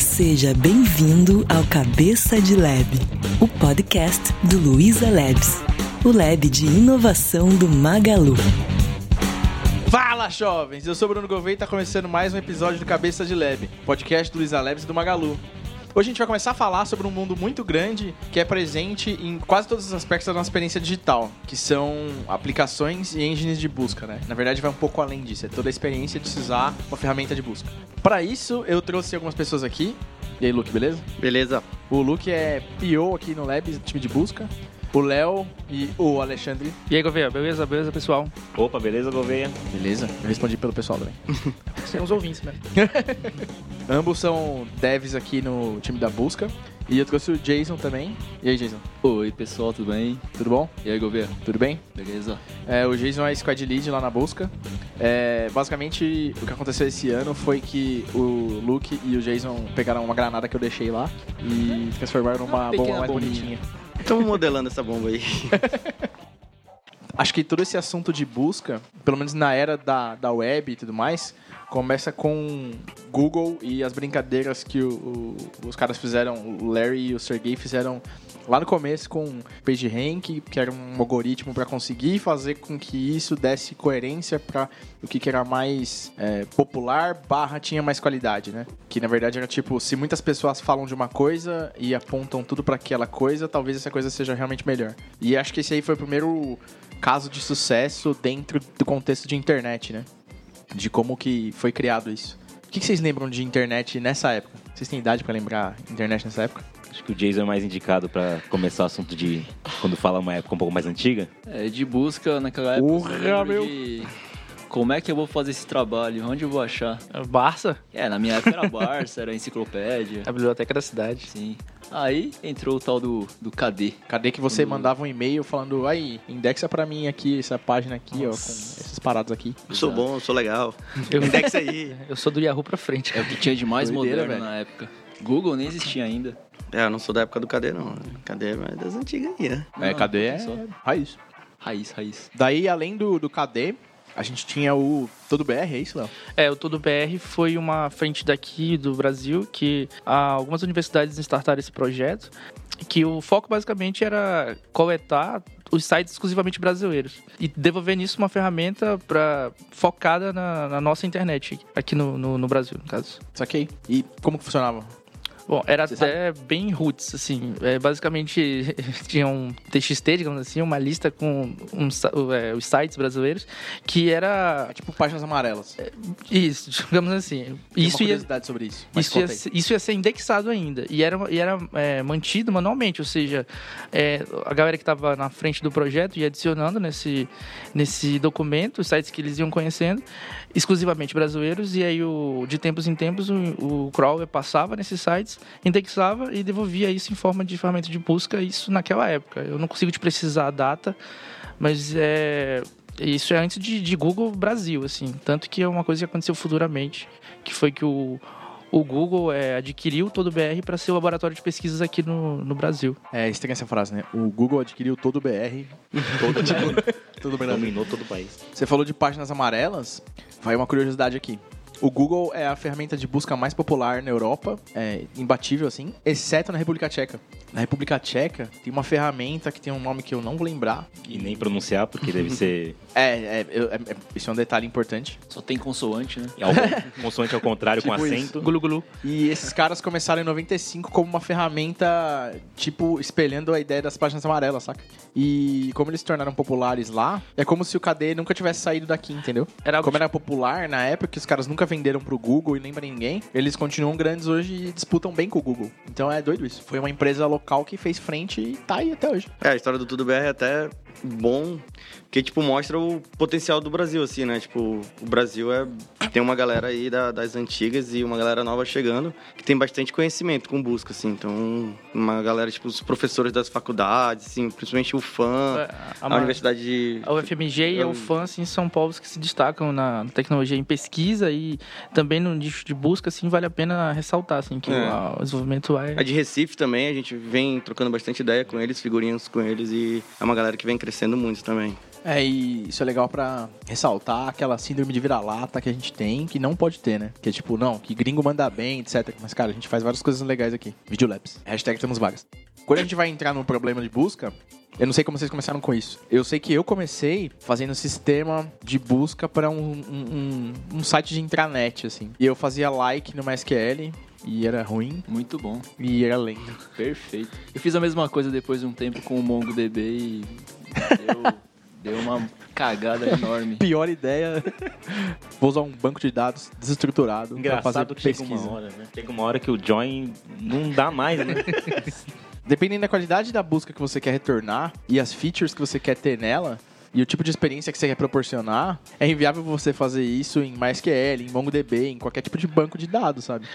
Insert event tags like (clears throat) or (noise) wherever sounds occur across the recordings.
Seja bem-vindo ao Cabeça de Lab, o podcast do Luiza Labs, o lab de inovação do Magalu. Fala, jovens! Eu sou Bruno Gouveia e está começando mais um episódio do Cabeça de Lab, podcast do Luiza Labs e do Magalu. Hoje a gente vai começar a falar sobre um mundo muito grande que é presente em quase todos os aspectos da nossa experiência digital, que são aplicações e engines de busca, né? Na verdade, vai um pouco além disso, é toda a experiência de se usar uma ferramenta de busca. Para isso, eu trouxe algumas pessoas aqui. E aí, Luke, beleza? Beleza. O Luke é PO aqui no Labs, time de busca. O Léo e o Alexandre. E aí, Gouveia, beleza? Beleza, pessoal? Opa, beleza, Gouveia? Beleza? Eu respondi pelo pessoal também. (laughs) Tem uns ouvintes, né? (laughs) Ambos são devs aqui no time da busca. E eu trouxe o Jason também. E aí, Jason? Oi, pessoal, tudo bem? Tudo bom? E aí, Gouveia? Tudo bem? Beleza? É, o Jason é squad lead lá na busca. É, basicamente, o que aconteceu esse ano foi que o Luke e o Jason pegaram uma granada que eu deixei lá e transformaram numa Uma bomba mais bombinha. bonitinha. Estamos modelando essa bomba aí. (laughs) Acho que todo esse assunto de busca, pelo menos na era da, da web e tudo mais, começa com Google e as brincadeiras que o- o- os caras fizeram, o Larry e o Sergey fizeram lá no começo com PageRank, que era um algoritmo para conseguir fazer com que isso desse coerência para o que, que era mais é, popular, barra tinha mais qualidade, né? Que na verdade era tipo, se muitas pessoas falam de uma coisa e apontam tudo para aquela coisa, talvez essa coisa seja realmente melhor. E acho que esse aí foi o primeiro caso de sucesso dentro do contexto de internet, né? De como que foi criado isso. O que que vocês lembram de internet nessa época? Vocês têm idade pra lembrar internet nessa época? Acho que o Jason é mais indicado pra começar o assunto de quando fala uma época um pouco mais antiga. É, de busca naquela época. Lembro meu. de Como é que eu vou fazer esse trabalho? Onde eu vou achar? Barça, É, na minha época era Barça, era enciclopédia. (laughs) a biblioteca da cidade. Sim. Aí entrou o tal do, do KD. Cadê que você mandava um e-mail falando, aí, indexa pra mim aqui, essa página aqui, ó, com essas paradas aqui. Eu sou bom, eu sou legal. (laughs) Eu, Indexa aí. (laughs) eu sou do Yahoo pra frente. É o que tinha de mais Doideira, moderno velho. na época. Google nem existia ainda. É, eu não sou da época do KD, não. KD é das antigas aí, né? É, cadê? É raiz. Raiz, raiz. Daí, além do, do KD, a gente tinha o Todo BR, é isso, Léo? É, o Todo BR foi uma frente daqui do Brasil que algumas universidades startaram esse projeto, que o foco basicamente era coletar os sites exclusivamente brasileiros e devolver nisso uma ferramenta para focada na, na nossa internet aqui no, no, no Brasil, no caso. Saquei. E como que funcionava? Bom, era Você até bem roots, assim. É, basicamente, (laughs) tinha um TXT, digamos assim, uma lista com um é, os sites brasileiros, que era É tipo páginas amarelas. isso, (laughs) digamos assim. Tem uma Isso ia, curiosidade sobre isso. Isso, ia, isso ia ser indexado ainda. E era, e era é, mantido manualmente, ou seja, é, a galera que estava na frente do projeto ia adicionando nesse, nesse documento os sites que eles iam conhecendo, exclusivamente brasileiros, e aí o, de tempos em tempos o, o crawler passava nesses sites, indexava e devolvia isso em forma de ferramenta de busca, isso naquela época. Eu não consigo te precisar a data, mas é, isso é antes de, de Google Brasil, assim. Tanto que é uma coisa que aconteceu futuramente, que foi que o, o Google é, adquiriu todo o BR para ser o laboratório de pesquisas aqui no, no Brasil. É, estranha essa frase, né? O Google adquiriu todo o BR. Todo, (laughs) todo o Brasil. Dominou todo o país. Você falou de páginas amarelas. Vai uma curiosidade aqui. O Google é a ferramenta de busca mais popular na Europa, é imbatível assim, exceto na República Tcheca. Na República Tcheca tem uma ferramenta que tem um nome que eu não vou lembrar. E nem pronunciar, porque deve (laughs) ser É, é, eu- é- é- isso é um detalhe importante. Só tem consoante, né? algo, consoante ao contrário, (laughs) com Tipo isso. acento. Gulu Gulu. E esses caras começaram em 95 como uma ferramenta, tipo, espelhando a ideia das páginas amarelas, saca? E como eles se tornaram populares lá, é como se o KD nunca tivesse saído daqui, entendeu? Era Como era popular na época, que os caras nunca venderam pro Google e nem pra ninguém, eles continuam grandes hoje e disputam bem com o Google. Então é doido isso. Foi uma empresa local que fez frente e tá aí até hoje. É, a história do Tudo BR é até bom, porque, tipo, mostra o potencial do Brasil, assim, né? Tipo, o Brasil é... Tem uma galera aí da- das antigas e uma galera nova chegando que tem bastante conhecimento com busca, assim. Então, uma galera, tipo, os professores das faculdades, assim, principalmente o FAM, a, a, ma- Universidade de... a UFMG e a Eu- UFAM assim, são povos que se destacam na tecnologia em pesquisa e também no nicho de busca, assim, vale a pena ressaltar, assim, que É. o, o desenvolvimento é... A de Recife também, a gente vem trocando bastante ideia com eles, figurinhas com eles e é uma galera que vem crescendo muito também. É, e isso é legal pra ressaltar aquela síndrome de vira-lata que a gente tem, que não pode ter, né? Que é tipo, não, que gringo manda bem, etc. Mas, cara, a gente faz várias coisas legais aqui. Videolabs. Hashtag temos vagas. Quando a gente vai entrar no problema de busca, eu não sei como vocês começaram com isso. Eu sei que eu comecei fazendo sistema de busca para um, um, um, um site de intranet, assim. E eu fazia like no MySQL, e era ruim, Muito bom. e era lento. Perfeito. Eu fiz a mesma coisa depois de um tempo com o MongoDB e (laughs) deu, deu uma cagada enorme. Pior ideia. Vou usar um banco de dados desestruturado para fazer Engraçado que chega pesquisa. uma hora, né? Chega uma hora que o join não dá mais, né? (laughs) Dependendo da qualidade da busca que você quer retornar e as features que você quer ter nela, e o tipo de experiência que você quer proporcionar, é inviável você fazer isso em MySQL, em MongoDB, em qualquer tipo de banco de dados, sabe?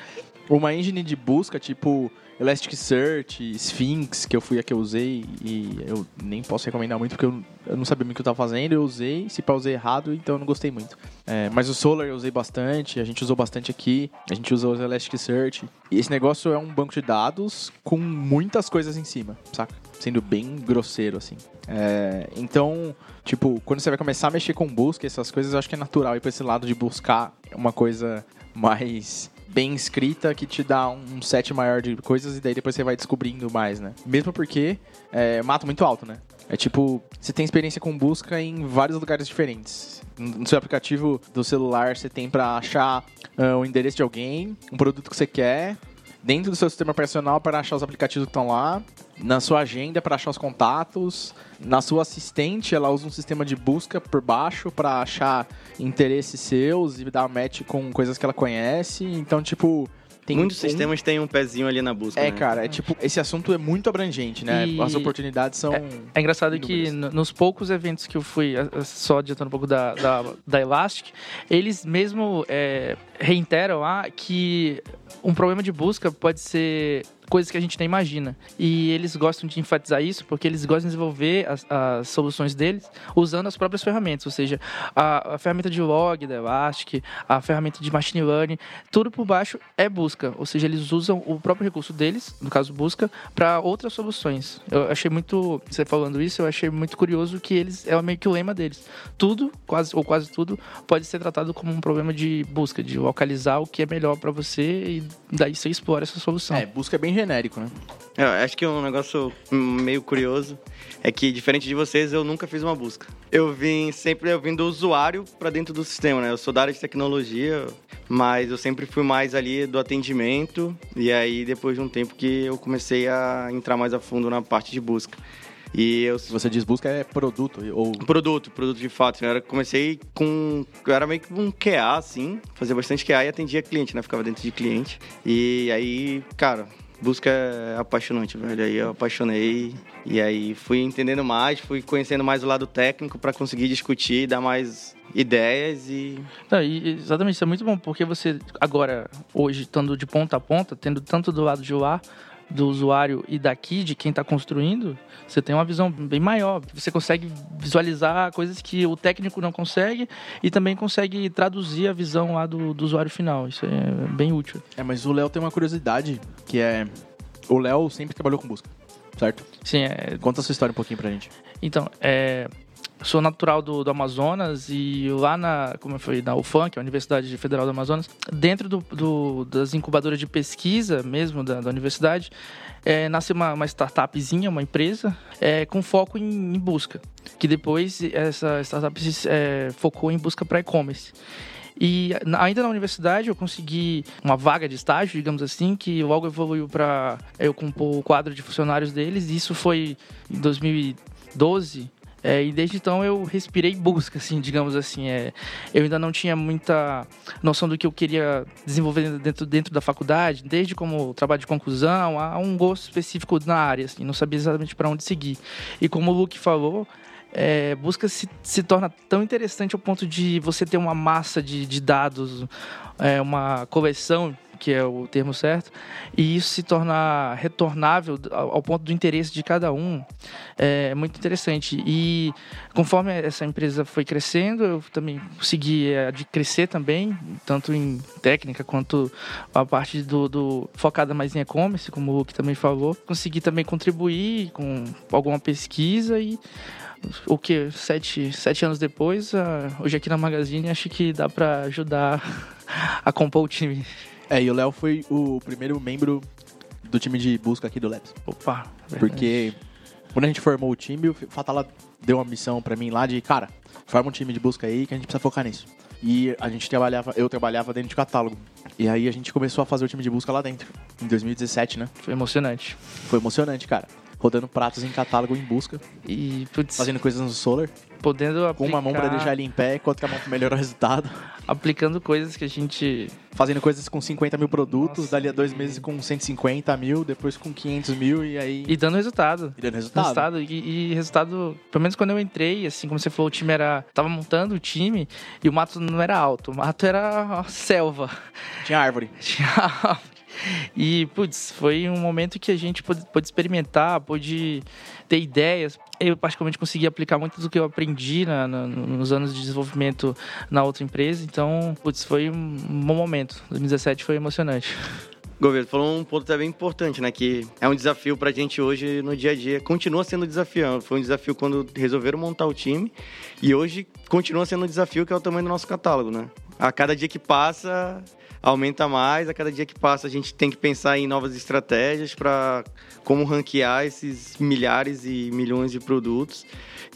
Uma engine de busca tipo Elasticsearch, Sphinx, que eu fui a que eu usei e eu nem posso recomendar muito porque eu, eu não sabia muito o que eu estava fazendo, eu usei, se eu usei errado, então eu não gostei muito. É, mas o Solar eu usei bastante, a gente usou bastante aqui, a gente usou o Elasticsearch. E esse negócio é um banco de dados com muitas coisas em cima, saca? Sendo bem grosseiro, assim. É, então, tipo, quando você vai começar a mexer com busca, essas coisas, eu acho que é natural ir pra esse lado de buscar uma coisa mais bem escrita que te dá um set maior de coisas e daí depois você vai descobrindo mais, né? Mesmo porque é mato muito alto, né? É tipo, você tem experiência com busca em vários lugares diferentes. No seu aplicativo do celular, você tem pra achar ah, o endereço de alguém, um produto que você quer, dentro do seu sistema operacional para achar os aplicativos que estão lá, na sua agenda para achar os contatos, na sua assistente ela usa um sistema de busca por baixo para achar interesses seus e dar match com coisas que ela conhece. Então, tipo, tem Muitos um- sistemas têm um pezinho ali na busca. É, né? cara, é tipo, esse assunto é muito abrangente, né? E- As oportunidades são É engraçado que inúmeras. nos poucos eventos que eu fui, só adiantando um pouco da, da, da Elastic, eles mesmo é, reiteram ah, que um problema de busca pode ser coisas que a gente nem imagina. E eles gostam de enfatizar isso porque eles gostam de desenvolver as, as soluções deles usando as próprias ferramentas, ou seja, a, a ferramenta de log da Elastic, a ferramenta de machine learning, tudo por baixo é busca, ou seja, eles usam o próprio recurso deles, no caso busca, para outras soluções. Eu achei muito, você falando isso, eu achei muito curioso que eles é meio que o lema deles. Tudo, quase ou quase tudo, pode ser tratado como um problema de busca, de localizar o que é melhor para você e daí você explora essa solução. É, busca é bem genérico, né? Eu acho que um negócio meio curioso é que, diferente de vocês, eu nunca fiz uma busca. Eu vim sempre eu vim do usuário para dentro do sistema, né? Eu sou da área de tecnologia, mas eu sempre fui mais ali do atendimento. E aí, depois de um tempo que eu comecei a entrar mais a fundo na parte de busca. E eu você diz busca, é produto ou Produto, produto de fato. Eu era, comecei com. Eu era meio que um QA, assim. Fazia bastante QA e atendia cliente, né? Ficava dentro de cliente. E aí, cara, busca é apaixonante, velho. Aí eu apaixonei. E aí fui entendendo mais, fui conhecendo mais o lado técnico para conseguir discutir, dar mais ideias e. Não, e exatamente, isso é muito bom, porque você agora, hoje, estando de ponta a ponta, tendo tanto do lado de lá, do usuário e daqui, de quem está construindo, você tem uma visão bem maior. Você consegue visualizar coisas que o técnico não consegue e também consegue traduzir a visão lá do, do usuário final. Isso é bem útil. É, mas o Léo tem uma curiosidade, que é... O Léo sempre trabalhou com busca, certo? Sim, é, Conta a sua história um pouquinho pra gente. Então, é, sou natural do, do Amazonas e lá na, como foi, na UFAM, que é a Universidade Federal do Amazonas, dentro do, do- das incubadoras de pesquisa mesmo da, da universidade, é, nasce uma, uma startupzinha, uma empresa, é, com foco em, em busca. Que depois essa startup se, é, focou em busca para e-commerce. E ainda na universidade eu consegui uma vaga de estágio, digamos assim, que logo evoluiu para eu compor o quadro de funcionários deles. Isso foi em 2012. É, e desde então eu respirei busca, assim, digamos assim. É, eu ainda não tinha muita noção do que eu queria desenvolver dentro, dentro da faculdade, desde como trabalho de conclusão a um gosto específico na área, assim, não sabia exatamente para onde seguir. E como o Luke falou, é, busca se, se torna tão interessante ao ponto de você ter uma massa de, de dados, é, uma coleção, que é o termo certo, e isso se torna retornável ao, ao ponto do interesse de cada um. É muito interessante. E conforme essa empresa foi crescendo, eu também consegui é, de crescer também, tanto em técnica quanto a parte do, do focada mais em e-commerce, como o Luke também falou. Consegui também contribuir com alguma pesquisa e o que? Sete, sete anos depois, hoje aqui na Magazine, acho que dá pra ajudar a compor o time. É, e o Léo foi o primeiro membro do time de busca aqui do Labs. Opa, verdade. Porque quando a gente formou o time, o Fatala deu uma missão pra mim lá de, cara, forma um time de busca aí que a gente precisa focar nisso. E a gente trabalhava, eu trabalhava dentro de catálogo. E aí a gente começou a fazer o time de busca lá dentro, em 2017, né? foi emocionante. Foi emocionante, cara. Rodando pratos em catálogo em busca, E, putz, fazendo coisas no Solar, podendo com aplicar, uma mão pra deixar ele em pé, com outra mão pra melhorar o resultado. (laughs) aplicando coisas que a gente Fazendo coisas com 50 mil produtos, Nossa, dali a dois e- meses com 150 mil, depois com 500 mil e aí... e dando resultado. E dando resultado. Resultado, e, e resultado, pelo menos quando eu entrei, assim, como você falou, o time era. Tava montando o time e o mato não era alto, o mato era selva. Tinha árvore. (laughs) Tinha árvore. E, putz, foi um momento que a gente pôde, pôde experimentar, pôde ter ideias. Eu, particularmente, consegui aplicar muito do que eu aprendi na- na- nos anos de desenvolvimento na outra empresa. Então, putz, foi um bom momento. 2017 foi emocionante. Governo, falou um ponto também importante, né? Que é um desafio pra gente hoje no dia a dia. Continua sendo desafio. Foi um desafio quando resolveram montar o time. E hoje continua sendo um desafio que é o tamanho do nosso catálogo, né? A cada dia que passa, aumenta mais. A cada dia que passa, a gente tem que pensar em novas estratégias para como ranquear esses milhares e milhões de produtos.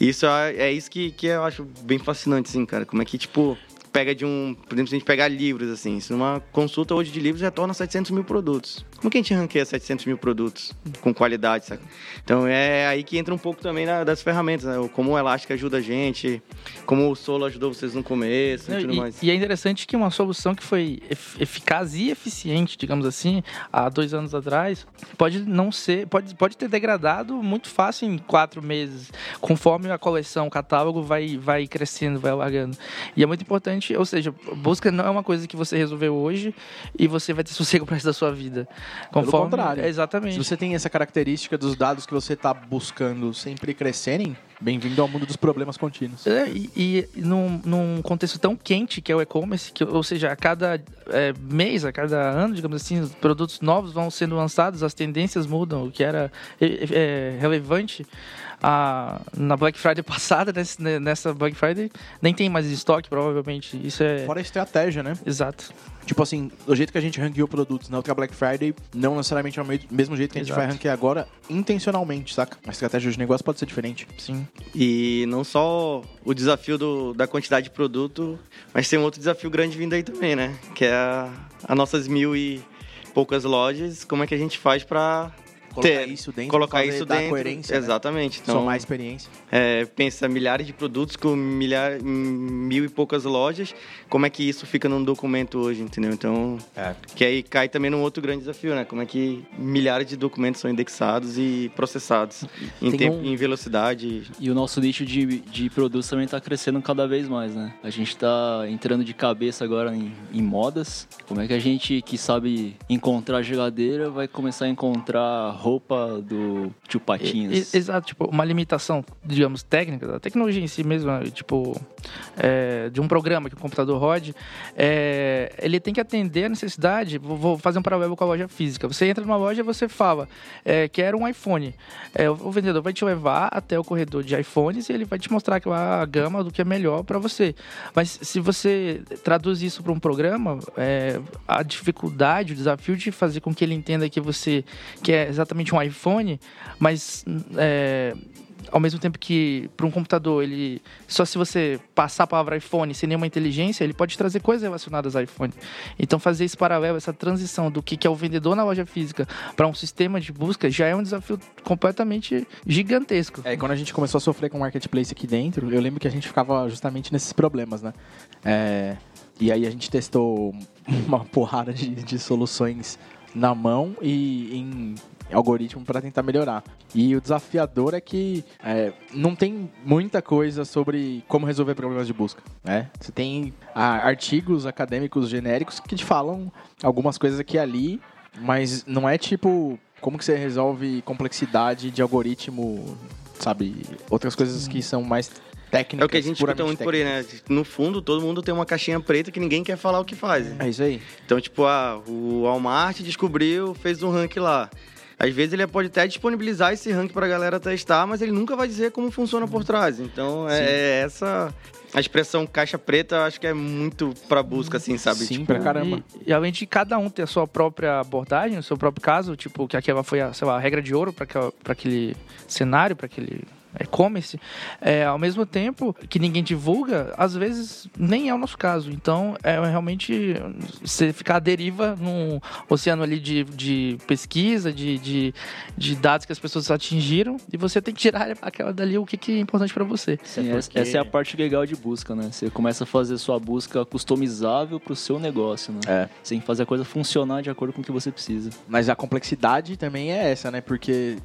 Isso é, é isso que, que eu acho bem fascinante, assim, cara. Como é que, tipo, pega de um. Por exemplo, se a gente pegar livros, assim, se numa consulta hoje de livros retorna 700 mil produtos. Como que a gente ranqueia 700 mil produtos com qualidade, sabe? Então é aí que entra um pouco também na- das ferramentas, né? Como o Elastic ajuda a gente, como o Solo ajudou vocês no começo e tudo e, mais. e é interessante que uma solução que foi ef- eficaz e eficiente, digamos assim, há dois anos atrás, pode não ser, pode, pode ter degradado muito fácil em quatro meses, conforme a coleção, o catálogo vai, vai crescendo, vai alargando. E é muito importante, ou seja, busca não é uma coisa que você resolveu hoje e você vai ter (laughs) sossego pro resto da sua vida. Conforme, contrário. É, exatamente. Se você tem essa característica dos dados que você está buscando sempre crescerem, bem-vindo ao mundo dos problemas contínuos. É, e, e num, num contexto tão quente que é o e-commerce, que, ou seja, a cada é, mês, a cada ano, digamos assim, os produtos novos vão sendo lançados, as tendências mudam, o que era é, é, relevante a, na Black Friday (laughs) passada, nesse- nessa Black Friday, nem tem mais estoque, provavelmente. Isso é. Fora a estratégia, né? Exato. Tipo assim, do jeito que a gente ranqueou produtos na outra Black Friday, não necessariamente é o me- mesmo jeito que a gente Exato. vai ranquear agora, intencionalmente, saca? A estratégia de negócio pode ser diferente. Sim. E não só o desafio do- da quantidade de produto, mas tem um outro desafio grande vindo aí também, né? Que é a, as nossas mil e poucas lojas. Como é que a gente faz para Colocar ter, isso dentro, colocar isso dentro? coerência, né? Exatamente. Então, Somar experiência. é, pensa milhares de produtos com milhar, mil e poucas lojas. Como é que isso fica num documento hoje, entendeu? Então, É. que aí cai também num outro grande desafio, né? Como é que milhares de documentos são indexados e processados em, Tem tempo, um- em velocidade. E o nosso nicho de, de produtos também está crescendo cada vez mais, né? A gente está entrando de cabeça agora em, em modas. Como é que a gente que sabe encontrar geladeira vai começar a encontrar roupa do tio Patinhas? Exato, tipo, uma limitação, digamos, técnica, da tecnologia em si mesmo, tipo, é, de um programa que o computador rode, é, ele tem que atender a necessidade, vou, vou fazer um paralelo com a loja física. Você entra numa loja e você fala, é, quero um iPhone. É, o vendedor vai te levar até o corredor de iPhones e ele vai te mostrar aquela gama do que é melhor para você. Mas se você traduz isso para um programa, é, a dificuldade, o desafio de fazer com que ele entenda que você quer exatamente um iPhone, mas é, ao mesmo tempo que para um computador ele só se você passar a palavra iPhone sem nenhuma inteligência ele pode trazer coisas relacionadas ao iPhone então fazer esse paralelo essa transição do que que é o vendedor na loja física para um sistema de busca já é um desafio completamente gigantesco É, quando a gente começou a sofrer com o marketplace aqui dentro, eu lembro que a gente ficava justamente nesses problemas, né? É, e aí a gente testou (laughs) uma porrada de, de soluções na mão e em algoritmo para tentar melhorar. E o desafiador é que é, não tem muita coisa sobre como resolver problemas de busca. Né? Você tem ah, artigos acadêmicos genéricos que te falam algumas coisas aqui e ali, mas não é tipo como que você resolve complexidade de algoritmo, sabe? Outras coisas que são mais técnicas. É o que a gente escuta muito por aí, né? No fundo, todo mundo tem uma caixinha preta que ninguém quer falar o que faz. É isso aí. Então, tipo, ah, o Walmart descobriu, fez um rank lá. Às vezes ele pode até disponibilizar esse ranking pra galera testar, mas ele nunca vai dizer como funciona por trás. Então é, é essa. A expressão caixa preta, eu acho que é muito pra busca, assim, sabe? Sim, Tipo, pra caramba. E, e além de cada um ter a sua própria abordagem, o seu próprio caso, tipo, que aquela foi a, sei lá, a regra de ouro para aquele cenário, para aquele e-commerce, é, ao mesmo tempo que ninguém divulga, às vezes nem é o nosso caso. Então, é realmente você ficar à deriva num oceano ali de, de pesquisa, de, de, de dados que as pessoas atingiram, e você tem que tirar (laughs) aquela dali o que, que é importante para você. Sim, É essa- porque- essa é a parte legal de busca, né? Você começa a fazer sua busca customizável pro seu negócio, né? É. Você tem que fazer a coisa funcionar de acordo com o que você precisa. Mas a complexidade também é essa, né? Porque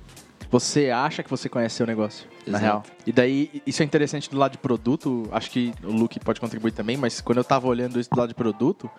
você acha que você conhece seu negócio, na Exato. real. E daí, isso é interessante do lado de produto, acho que o Luke pode contribuir também, mas quando eu tava olhando isso do lado de produto,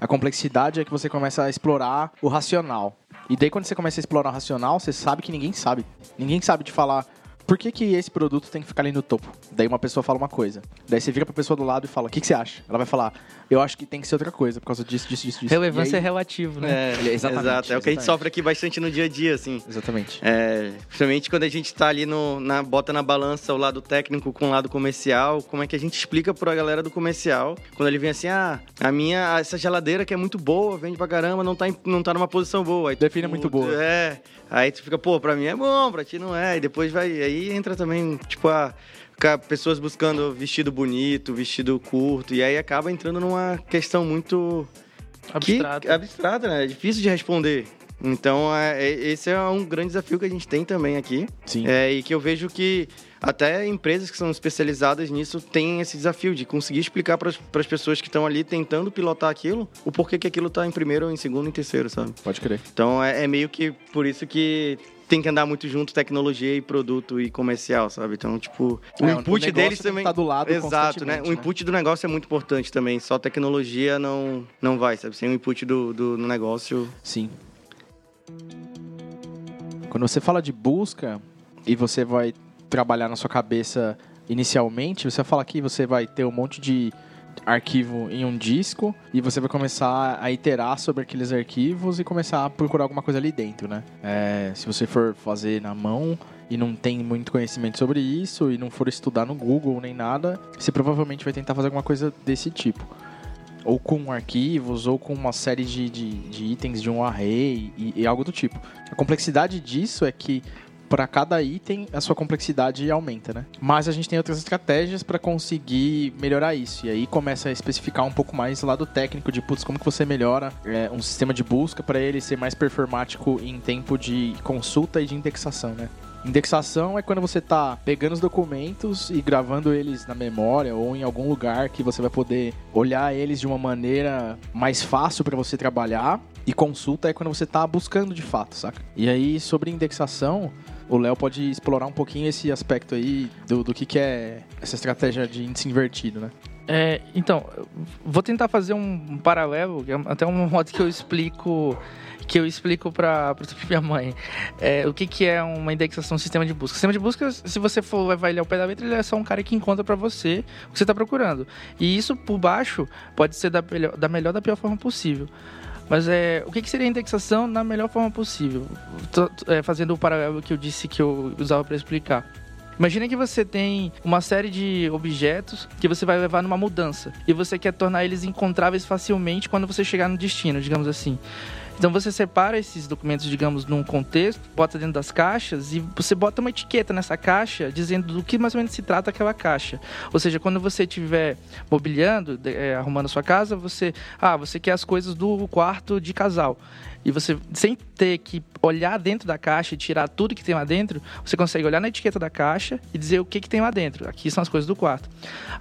a complexidade é que você começa a explorar o racional. E daí, quando você começa a explorar o racional, você sabe que ninguém sabe. Ninguém sabe te falar por que, que esse produto tem que ficar ali no topo. Daí uma pessoa fala uma coisa. Daí você vira pra pessoa do lado e fala, o que, que você acha? Ela vai falar, eu acho que tem que ser outra coisa, por causa disso, disso, disso, disso. Relevância E é aí- relativo, né? É, (laughs) exatamente, exato. É o que a gente sofre aqui bastante no dia a dia, assim. Exatamente. É, principalmente quando a gente tá ali no, na, bota na balança o lado técnico com o lado comercial, como é que a gente explica pra galera do comercial, quando ele vem assim, ah, a minha, essa geladeira que é muito boa, vende pra caramba, não tá, em- não tá numa posição boa. Aí tu- Define muito boa. É, aí tu fica, pô, pra mim é bom, pra ti não é, e depois vai, aí entra também, tipo, a... ficar Pessoas buscando vestido bonito, vestido curto, e aí acaba entrando numa questão muito Abstrato. que, abstrata, né? É difícil de responder. Então, é, é- esse é um grande desafio que a gente tem também aqui. Sim. É, e que eu vejo que até empresas que são especializadas nisso têm esse desafio de conseguir explicar para as pessoas que estão ali tentando pilotar aquilo o porquê que aquilo está em primeiro, em segundo, em terceiro, sabe? Pode crer. Então, é, é meio que por isso que tem que andar muito junto tecnologia e produto e comercial, sabe? Então, tipo, o É, o input negócio deles também. tá do lado Exato, né? O input do negócio é muito importante também. Só tecnologia não, não vai, sabe? Sem o input do, do negócio. Sim. Quando você fala de busca e você vai trabalhar na sua cabeça inicialmente, você fala que você vai ter um monte de arquivo em um disco e você vai começar a iterar sobre aqueles arquivos e começar a procurar alguma coisa ali dentro, né? É, se você for fazer na mão e não tem muito conhecimento sobre isso e não for estudar no Google nem nada, você provavelmente vai tentar fazer alguma coisa desse tipo ou com arquivos, ou com uma série de, de, de itens de um array e, e algo do tipo. A complexidade disso é que para cada item a sua complexidade aumenta, né? Mas a gente tem outras estratégias para conseguir melhorar isso. E aí começa a especificar um pouco mais o lado técnico de putz, como que você melhora é, um sistema de busca para ele ser mais performático em tempo de consulta e de indexação, né? Indexação é quando você tá pegando os documentos e gravando eles na memória ou em algum lugar que você vai poder olhar eles de uma maneira mais fácil para você trabalhar. E consulta é quando você tá buscando de fato, saca? E aí, sobre indexação, o Léo pode explorar um pouquinho esse aspecto aí do, do que, que é essa estratégia de índice invertido, né? É, então, vou tentar fazer um paralelo, é até um (laughs) modo que eu explico que eu explico para (laughs) minha mãe. É, o que, que é uma indexação sistema de busca? Sistema de busca, se você for levar ele ao pé da letra, ele é só um cara que encontra para você o que você está procurando. E isso por baixo pode ser da da, melhor, da pior forma possível. Mas é, o que, que seria indexação na melhor forma possível? Tô, é, fazendo o paralelo que eu disse que eu usava para explicar. Imagina que você tem uma série de objetos que você vai levar numa mudança e você quer tornar eles encontráveis facilmente quando você chegar no destino, digamos assim. Então você separa esses documentos, digamos, num contexto, bota dentro das caixas e você bota uma etiqueta nessa caixa dizendo do que mais ou menos se trata aquela caixa. Ou seja, quando você estiver mobiliando, é, arrumando a sua casa, você, ah, você quer as coisas do quarto de casal. E você, sem ter que olhar dentro da caixa e tirar tudo que tem lá dentro, você consegue olhar na etiqueta da caixa e dizer o que, que tem lá dentro. Aqui são as coisas do quarto.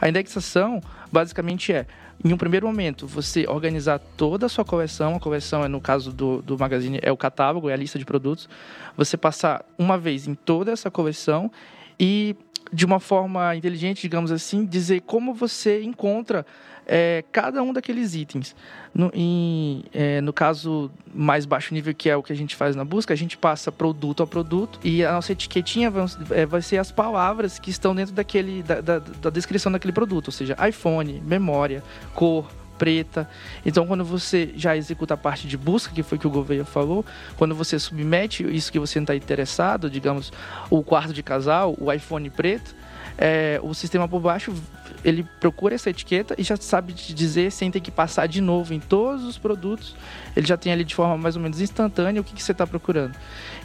A indexação, basicamente, é, em um primeiro momento, você organizar toda a sua coleção. A coleção, é, no caso do, do Magazine, é o catálogo, é a lista de produtos. Você passar uma vez em toda essa coleção e, de uma forma inteligente, digamos assim, dizer como você encontra é, cada um daqueles itens. No, em, é, no caso mais baixo nível, que é o que a gente faz na busca, a gente passa produto a produto e a nossa etiquetinha vai, é, vai ser as palavras que estão dentro daquele, da, da, da descrição daquele produto, ou seja, iPhone, memória, cor, preta. Então, quando você já executa a parte de busca, que foi que o Gouveia falou, quando você submete isso que você não está interessado, digamos, o quarto de casal, o iPhone preto, é, o sistema por baixo ele procura essa etiqueta e já sabe te dizer sem ter que passar de novo em todos os produtos. Ele já tem ali de forma mais ou menos instantânea o que, que você está procurando.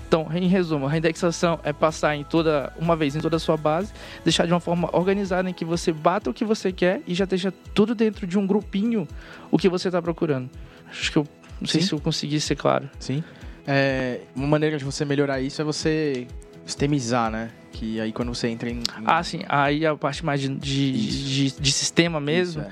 Então, em resumo, a indexação é passar em toda uma vez em toda a sua base, deixar de uma forma organizada em que você bata o que você quer e já deixa tudo dentro de um grupinho o que você está procurando. Acho que eu não sei Sim. se eu consegui ser claro. Sim. É, uma maneira de você melhorar isso é você sistemizar, né? Que aí quando você entra em. Ah, sim. Aí a parte mais de, de, de- de sistema mesmo. Isso,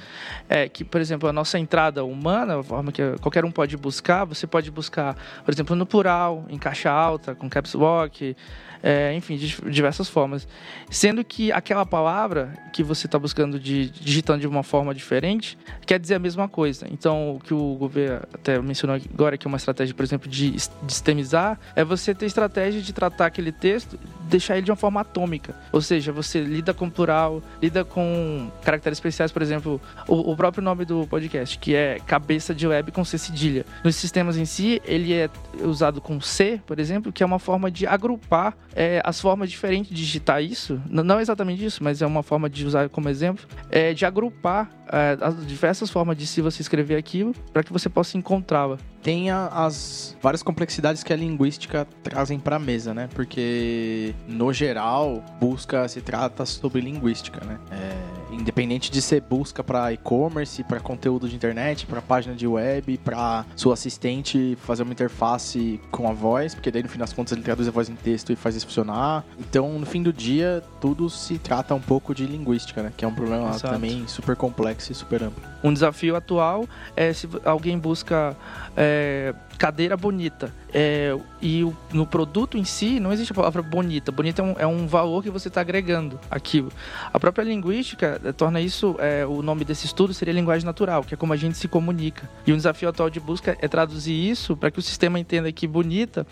é. é que, por exemplo, a nossa entrada humana, a forma que qualquer um pode buscar, você pode buscar, por exemplo, no plural, em caixa alta, com caps lock, é, enfim, de diversas formas. Sendo que aquela palavra que você está buscando de, digitando de uma forma diferente quer dizer a mesma coisa. Então, o que o governo até mencionou agora, que é uma estratégia, por exemplo, de sistemizar, é você ter estratégia de tratar aquele texto, deixar ele de uma forma atômica. Ou seja, você lida com plural, lida com caracteres especiais, por exemplo, o, o próprio nome do podcast, que é cabeça de web com C cedilha. Nos sistemas em si, ele é usado com C, por exemplo, que é uma forma de agrupar é, as formas diferentes de digitar isso. Não exatamente isso, mas é uma forma de usar como exemplo, é, de agrupar é, as diversas formas de se você escrever aquilo para que você possa encontrá-la. Tem as várias complexidades que a linguística trazem para a mesa, né? Porque, no geral, busca se trata sobre linguística, né? É, independente de ser busca para e-commerce, para conteúdo de internet, para página de web, para sua assistente fazer uma interface com a voz, porque daí no fim das contas ele traduz a voz em texto e faz isso funcionar. Então, no fim do dia, tudo se trata um pouco de linguística, né? Que é um problema Exato. também super complexo e super amplo. Um desafio atual é se alguém busca é, cadeira bonita é, e o- no produto em si não existe a palavra bonita. Bonita é um, é um valor que você está agregando aquilo. A própria linguística eh, torna isso, é, o nome desse estudo seria linguagem natural, que é como a gente se comunica. E um desafio atual de busca é traduzir isso para que o sistema entenda que bonita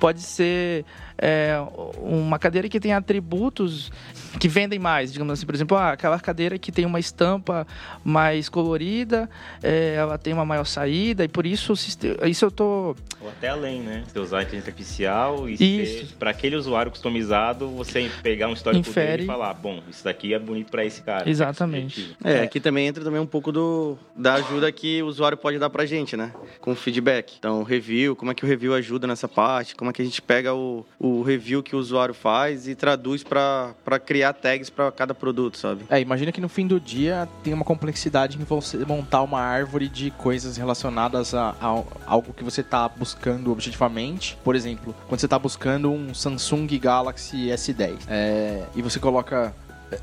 pode ser é, uma cadeira que tem atributos que vendem mais, digamos assim, por exemplo, ah, aquela cadeira que tem uma estampa mais colorida, é, ela tem uma maior saída e por isso isso eu tô Ou até além, né? Você usar a inteligência artificial e para aquele usuário customizado, você pegar um histórico Infere. dele e falar, bom, isso daqui é bonito para esse cara. Exatamente. É, aqui também entra também um pouco do, da ajuda que o usuário pode dar pra gente, né? Com feedback. Então, review, como é que o review ajuda nessa parte, como que a gente pega o, o review que o usuário faz e traduz pra criar tags pra cada produto, sabe? É, imagina que no fim do dia tem uma complexidade em você montar uma árvore de coisas relacionadas a, a algo que você está buscando objetivamente. Por exemplo, quando você está buscando um Samsung Galaxy S10 é, e você coloca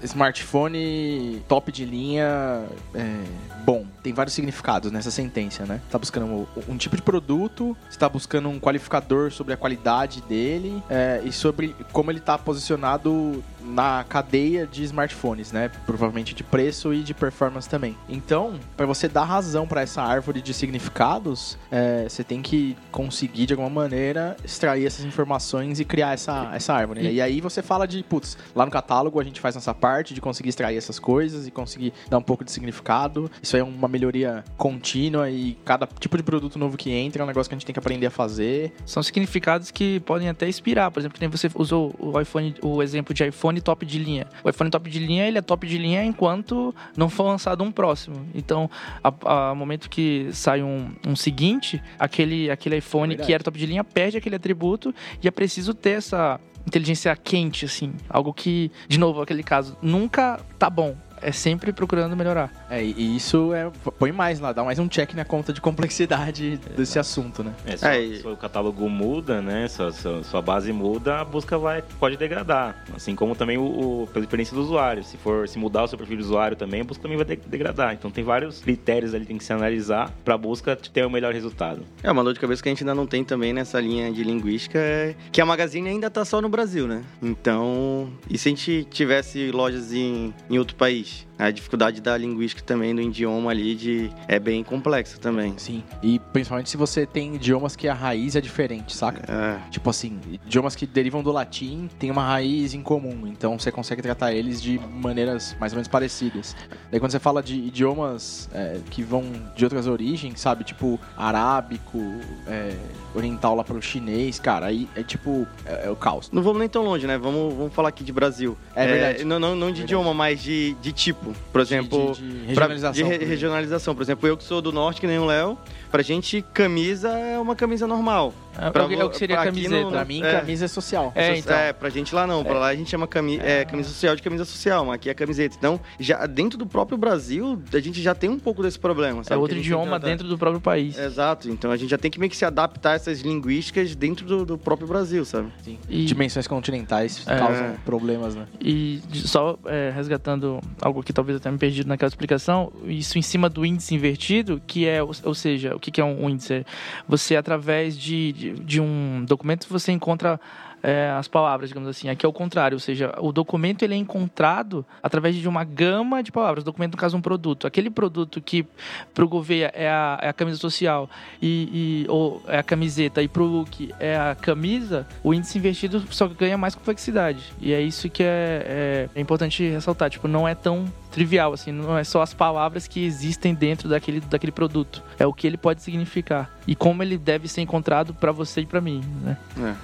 smartphone top de linha é, bom. Tem vários significados nessa sentença, né? Você tá buscando um, um tipo de produto, você tá buscando um qualificador sobre a qualidade dele é, e sobre como ele tá posicionado na cadeia de smartphones, né? Provavelmente de preço e de performance também. Então, para você dar razão para essa árvore de significados, é, você tem que conseguir de alguma maneira extrair essas informações e criar essa, essa árvore. né? E aí você fala de, putz, lá no catálogo a gente faz nossa parte de conseguir extrair essas coisas e conseguir dar um pouco de significado. Isso aí é uma melhoria contínua e cada tipo de produto novo que entra é um negócio que a gente tem que aprender a fazer. são significados que podem até inspirar. Por exemplo, que nem você usou o iPhone, o exemplo de iPhone top de linha. O iPhone top de linha, ele é top de linha enquanto não for lançado um próximo. Então, a, a momento que sai um, um seguinte, aquele, aquele iPhone Verdade. que era top de linha perde aquele atributo e é preciso ter essa inteligência quente, assim. Algo que, de novo, aquele caso, nunca tá bom. É sempre procurando melhorar. É, e isso é. Põe mais lá, dá mais um check na conta de complexidade desse assunto, né? É, se, o- É, e- se o catálogo muda, né? Sua, sua, sua base muda, a busca vai, pode degradar. Assim como também o, o- pela experiência do usuário. Se for se mudar o seu perfil de usuário também, a busca também vai de- degradar. Então tem vários critérios ali que tem que se analisar para a busca ter o melhor resultado. É, uma dor de cabeça que a gente ainda não tem também nessa linha de linguística é que a Magazine ainda tá só no Brasil, né? Então, e se a gente tivesse lojas em, em outro país? Inglês. A dificuldade da linguística também, do idioma ali, de, é bem complexa também. Sim. E principalmente se você tem idiomas que a raiz é diferente, saca? É, Tipo assim, idiomas que derivam do latim têm uma raiz em comum, então você consegue tratar eles de maneiras mais ou menos parecidas. Daí quando você fala de idiomas é, que vão de outras origens, sabe? Tipo arábico, é, oriental lá pro chinês, cara, aí é tipo, é, é o caos. Não vamos nem tão longe, né? Vamos, vamos falar aqui de Brasil. É verdade. não, não, não de Verdade. idioma, mas de, de tipo. Por exemplo, de, de pra- regionalização. de re- por exemplo. regionalização. Por exemplo, eu que sou do norte, que nem o Léo, pra gente, camisa é uma camisa normal. É, Pra o que- é o que seria pra camiseta. não- Pra mim, É. camisa é social. É, Essa- então. É, pra gente lá não. Pra lá a gente chama cami é, camisa social de camisa social, mas aqui é camiseta. Então, já dentro do próprio Brasil, a gente já tem um pouco desse problema. É sabe? outro tem que idioma dentro do próprio país. Exato. Então a gente já tem que meio que se adaptar a essas linguísticas dentro do, do próprio Brasil, sabe? Sim. E- Dimensões continentais É. causam problemas, né? E de- só é, resgatando algo que talvez eu tenha me perdido naquela explicação, isso em cima do índice invertido, que é, ou seja, o que é um índice? Você, através de, de, de um documento, você encontra é, as palavras, digamos assim. Aqui é o contrário, ou seja, o documento ele é encontrado através de uma gama de palavras. O documento, no caso, é um produto. Aquele produto que para o Gouveia é a, é a camisa social e, e- ou é a camiseta e para o Luke é a camisa, o índice invertido só ganha mais complexidade. E é isso que é, é, é importante ressaltar. Tipo, não é tão trivial, assim, não é só as palavras que existem dentro daquele, daquele produto. É o que ele pode significar. E como ele deve ser encontrado para você e para mim, né?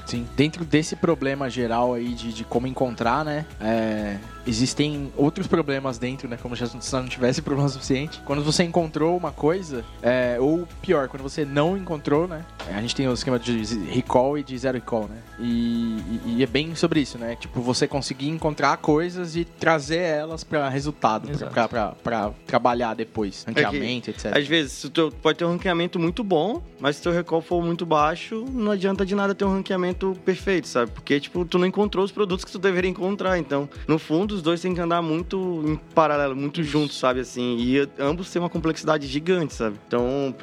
Sim. Dentro desse problema geral aí de, de como encontrar, né? é, existem outros problemas dentro, né? Como já se não tivesse (laughs) problema suficiente. Quando você encontrou uma coisa, é, ou pior, quando você não encontrou, né? A gente tem o esquema de recall e de zero recall, né? E, e- e é bem sobre isso, né? Tipo, você conseguir encontrar coisas e trazer elas pra resultado, pra trabalhar depois, que- ranqueamento, etc. Às vezes, tu pode ter um ranqueamento muito bom, mas se teu recall for muito baixo, não adianta de nada ter um ranqueamento perfeito, sabe? Porque, tipo, tu não encontrou os produtos que tu deveria encontrar. Então, no fundo, os dois têm que andar muito em paralelo, muito juntos, sabe? Assim, e ambos têm uma complexidade gigante, sabe? Então,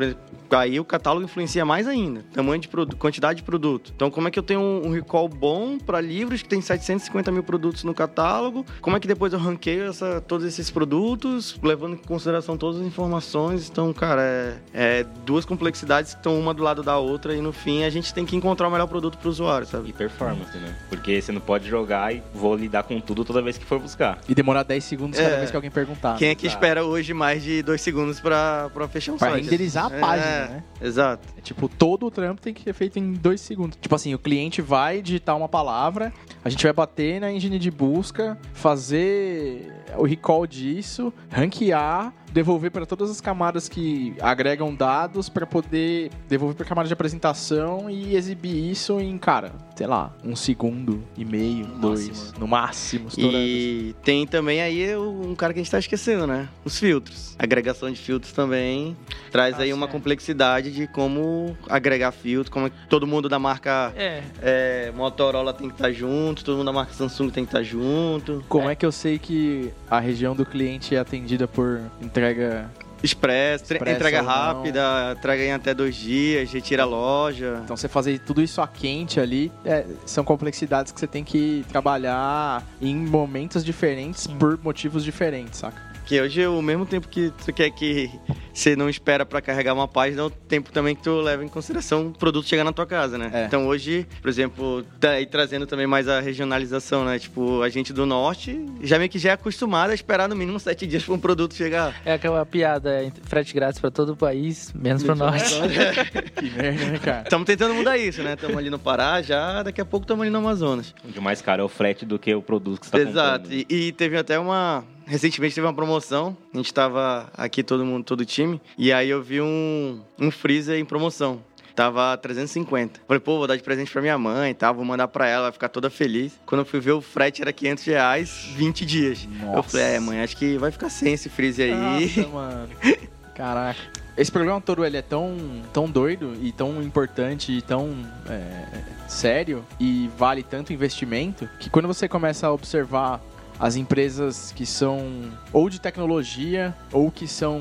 aí o catálogo influencia mais ainda. Tamanho de produto, quantidade de produto. Então, como é que eu tenho um, um recall bom para livros que tem 750 mil produtos no catálogo? Como é que depois eu ranqueio essa, todos esses produtos, levando em consideração todas as informações? Então, cara, é, é duas complexidades que estão uma do lado da outra e no fim a gente tem que encontrar o melhor produto para o usuário, sabe? E performance, né? Porque você não pode jogar e vou lidar com tudo toda vez que for buscar. E demorar 10 segundos cada É. vez que alguém perguntar. Quem né? é que Tá. espera hoje mais de dois segundos para fechar um Pra site? renderizar a É, página, né? Exato. É tipo, todo o trampo tem que ser feito em dois segundos. Tipo assim, o cliente vai digitar uma palavra, a gente vai bater na engine de busca, fazer o recall disso, ranquear, devolver para todas as camadas que agregam dados para poder devolver para camada de apresentação e exibir isso em, cara, sei lá, um segundo e meio, No dois, máximo. no máximo. E tem também aí um cara que a gente tá esquecendo, né? Os filtros. A agregação de filtros também traz Ah, aí uma complexidade de como agregar filtros, como é todo mundo da marca É, é, Motorola tem que estar junto, todo mundo da marca Samsung tem que estar junto. Como é que eu sei que a região do cliente é atendida por entrega Expresso, tre- Expresso entrega rápida, entrega em até dois dias, retira a loja. Então você fazer tudo isso a quente ali é, são complexidades que você tem que trabalhar em momentos diferentes Sim. por motivos diferentes, saca? Que hoje, ao mesmo tempo que tu quer que você não espera pra carregar uma página, é o tempo também que tu leva em consideração o produto chegar na tua casa, né? É. Então hoje, por exemplo, tá aí trazendo também mais a regionalização, né? Tipo, a gente do norte já meio que já é acostumado a esperar no mínimo sete dias pra um produto chegar. é aquela piada, é frete grátis para todo o país, menos para o norte. (laughs) Que merda, né, cara? Estamos tentando mudar isso, né? Estamos ali no Pará, já daqui a pouco estamos ali no Amazonas. Onde o mais caro é o frete do que o produto que você tá Exato. comprando. E, e teve até uma. Recentemente teve uma promoção. A gente tava aqui, todo mundo, todo time. E aí eu vi um, um freezer em promoção. Tava 350. Falei, pô, vou dar de presente pra minha mãe e tal, vou mandar pra ela, vai ficar toda feliz. Quando eu fui ver, o frete era 500 reais, 20 dias. Eu Nossa. falei, é, mãe, acho que vai ficar sem esse freezer aí. Nossa, (laughs) mano. Caraca. Esse programa todo ele é tão, tão doido e tão importante e tão é, sério e vale tanto investimento que quando você começa a observar as empresas que são ou de tecnologia ou que são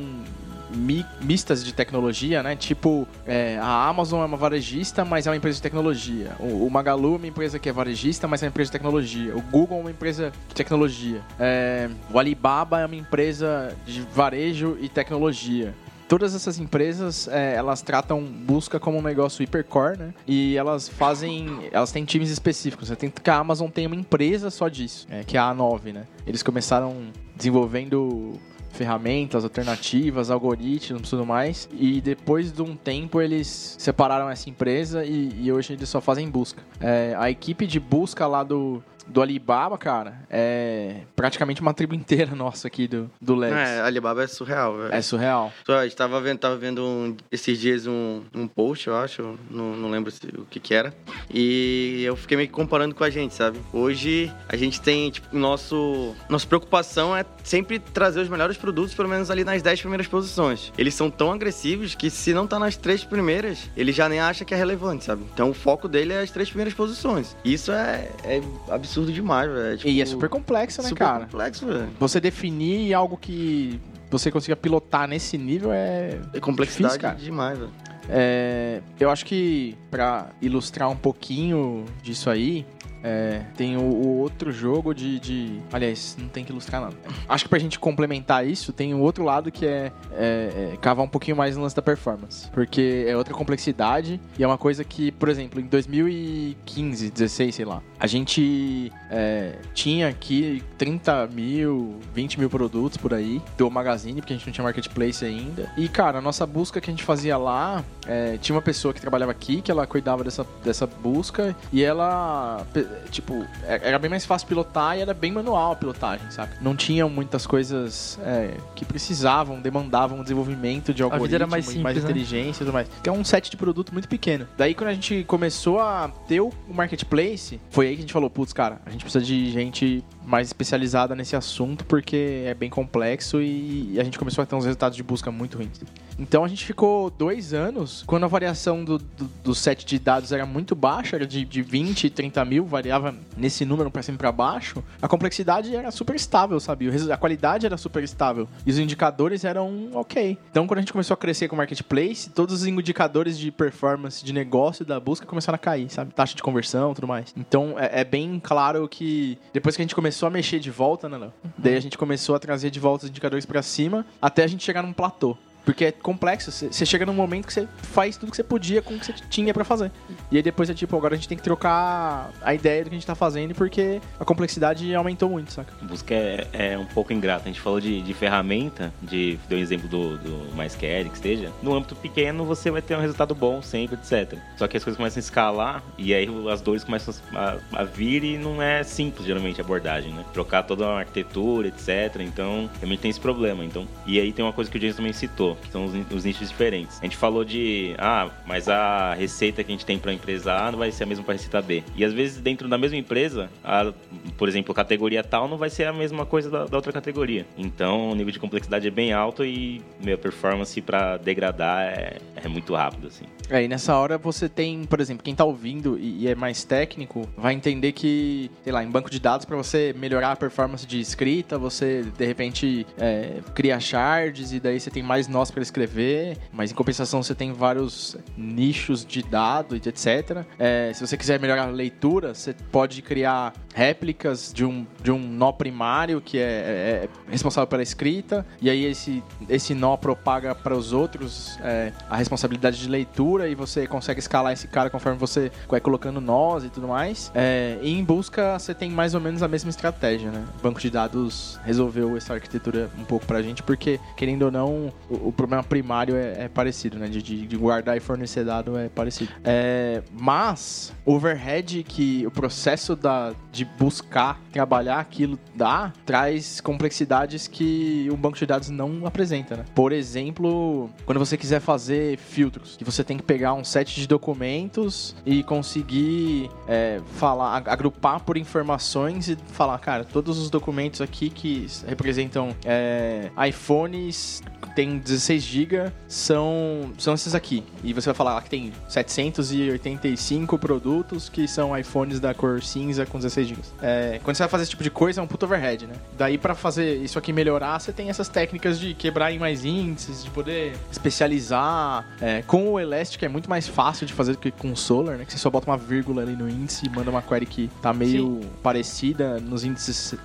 mi- mistas de tecnologia, né? Tipo, é, a Amazon é uma varejista, mas é uma empresa de tecnologia. O, o Magalu é uma empresa que é varejista, mas é uma empresa de tecnologia. O Google é uma empresa de tecnologia. É, o Alibaba é uma empresa de varejo e tecnologia. Todas essas empresas, é, elas tratam busca como um negócio hipercore, né? E elas fazem, elas têm times específicos. Você tem que a Amazon tem uma empresa só disso, é, que é a A9, né? Eles começaram desenvolvendo ferramentas alternativas, algoritmos tudo mais. E depois de um tempo eles separaram essa empresa e, e hoje eles só fazem busca. É, a equipe de busca lá do, do Alibaba, cara, é praticamente uma tribo inteira nossa aqui do, do Lex. É, Alibaba é surreal, velho. É surreal. Só, A gente tava vendo, tava vendo um- esses dias um, um post, eu acho, não, não lembro se- o que que era. E eu fiquei meio que comparando com a gente, sabe? Hoje a gente tem, tipo, nosso, nossa preocupação é sempre trazer os melhores produtos, pelo menos ali nas 10 primeiras posições. Eles são tão agressivos que se não tá nas três primeiras, ele já nem acha que é relevante, sabe? Então o foco dele é as três primeiras posições. Isso é, é absurdo demais, velho. Tipo, E é super complexo, né, super cara? complexo, velho. Você definir algo que você consiga pilotar nesse nível é. É complexidade Difícil, cara. demais, velho. É, eu acho que pra ilustrar um pouquinho disso aí, é, tem o, o outro jogo de, de- Aliás, não tem que ilustrar nada. Acho que pra gente complementar isso, tem o outro lado que é, é, é cavar um pouquinho mais no lance da performance. Porque é outra complexidade e é uma coisa que, por exemplo, em 2015, 16, sei lá, a gente é, tinha aqui 30 mil, 20 mil produtos por aí do Magazine, porque a gente não tinha marketplace ainda. E, cara, a nossa busca que a gente fazia lá, é, tinha uma pessoa que trabalhava aqui, que ela cuidava dessa, dessa busca, e ela, tipo, é- era bem mais fácil pilotar e era bem manual a pilotagem, sabe? Não tinham muitas coisas é, que precisavam, demandavam desenvolvimento de algoritmo, vida era mais simples, mais né? inteligência e tudo mais. Que é um set de produto muito pequeno. Daí, quando a gente começou a ter o marketplace, foi aí que a gente falou, putz, cara, a gente precisa de gente mais especializada nesse assunto, porque é bem complexo e a gente começou a ter uns resultados de busca muito ruins. Então a gente ficou dois anos, quando a variação do, do, do set de dados era muito baixa, era de, de 20, 30 mil, variava nesse número pra cima e pra baixo, a complexidade era super estável, sabe? A qualidade era super estável. E os indicadores eram ok. Então quando a gente começou a crescer com o marketplace, todos os indicadores de performance de negócio da busca começaram a cair, sabe? Taxa de conversão tudo mais. Então é, é bem claro que depois que a gente começou a mexer de volta, né, Léo? Daí a gente começou a trazer de volta os indicadores pra cima até a gente chegar num platô. Porque é complexo, você chega num momento que você faz tudo que você podia com o que você tinha pra fazer. E aí depois é tipo, agora a gente tem que trocar a ideia do que a gente tá fazendo porque a complexidade aumentou muito, saca? Busca é, é um pouco ingrata. A gente falou de, de ferramenta, de deu um exemplo do, do MySQL, que esteja. No âmbito pequeno, você vai ter um resultado bom sempre, etc. Só que as coisas começam a escalar e aí as dores começam a, a vir e não é simples, geralmente, a abordagem, né? Trocar toda a arquitetura, etc. Então, realmente tem esse problema. Então, e aí tem uma coisa que o James também citou, que são os, os nichos diferentes. A gente falou de, ah, mas a receita que a gente tem para a empresa A não vai ser a mesma para a receita B. E às vezes dentro da mesma empresa, a, por exemplo, a categoria tal não vai ser a mesma coisa da, da outra categoria. Então o nível de complexidade é bem alto e minha performance para degradar é, é muito rápido, assim. É, e nessa hora você tem, por exemplo, quem tá ouvindo e, e é mais técnico, vai entender que, sei lá, em banco de dados, para você melhorar a performance de escrita, você de repente é, cria shards e daí você tem mais nós para escrever, mas em compensação você tem vários nichos de dado e etc. É, se você quiser melhorar a leitura, você pode criar réplicas de um, de um nó primário que é, é responsável pela escrita, e aí esse, esse nó propaga para os outros é, a responsabilidade de leitura e você consegue escalar esse cara conforme você vai colocando nós e tudo mais. É, e em busca você tem mais ou menos a mesma estratégia, né? O banco de dados resolveu essa arquitetura um pouco pra gente, porque, querendo ou não, o, o problema primário é, é parecido, né? De, de- de guardar e fornecer dado é parecido. É, mas, overhead que o processo da, de buscar trabalhar aquilo dá, traz complexidades que um banco de dados não apresenta, né? Por exemplo, quando você quiser fazer filtros, que você tem que pegar um set de documentos e conseguir é, falar, ag- agrupar por informações e falar, cara, todos os documentos aqui que representam é, iPhones tem 16 GB são, são esses aqui. E você vai falar que tem 785 produtos que são iPhones da cor cinza com 16 É, quando você vai fazer esse tipo de coisa, é um puto overhead, né? Daí pra fazer isso aqui melhorar, você tem essas técnicas de quebrar em mais índices, de poder especializar. É, com o Elastic é muito mais fácil de fazer do que com o Solar, né? Que você só bota uma vírgula ali no índice e manda uma query que tá meio parecida nos índices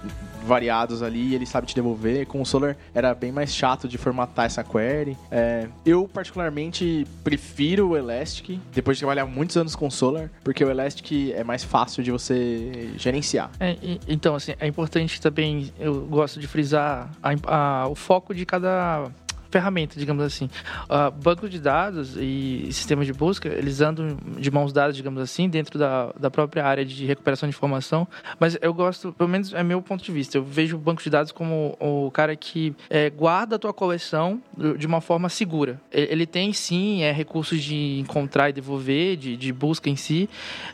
variados ali e ele sabe te devolver. Com o Solar era bem mais chato de formatar essa query. É, eu, particularmente, prefiro o Elastic, depois de trabalhar muitos anos com o Solar, porque o Elastic é mais fácil de você gerenciar. É, e- então, assim, é importante também, eu gosto de frisar a- a- o foco de cada ferramenta, digamos assim. Ah, banco de dados e sistema de busca, eles andam de mãos dadas, digamos assim, dentro da, da própria área de recuperação de informação, mas eu gosto, pelo menos é meu ponto de vista, eu vejo o banco de dados como o cara que é, guarda a tua coleção de uma forma segura. Ele ele tem, sim, é, recursos de encontrar e devolver, de, de busca em si,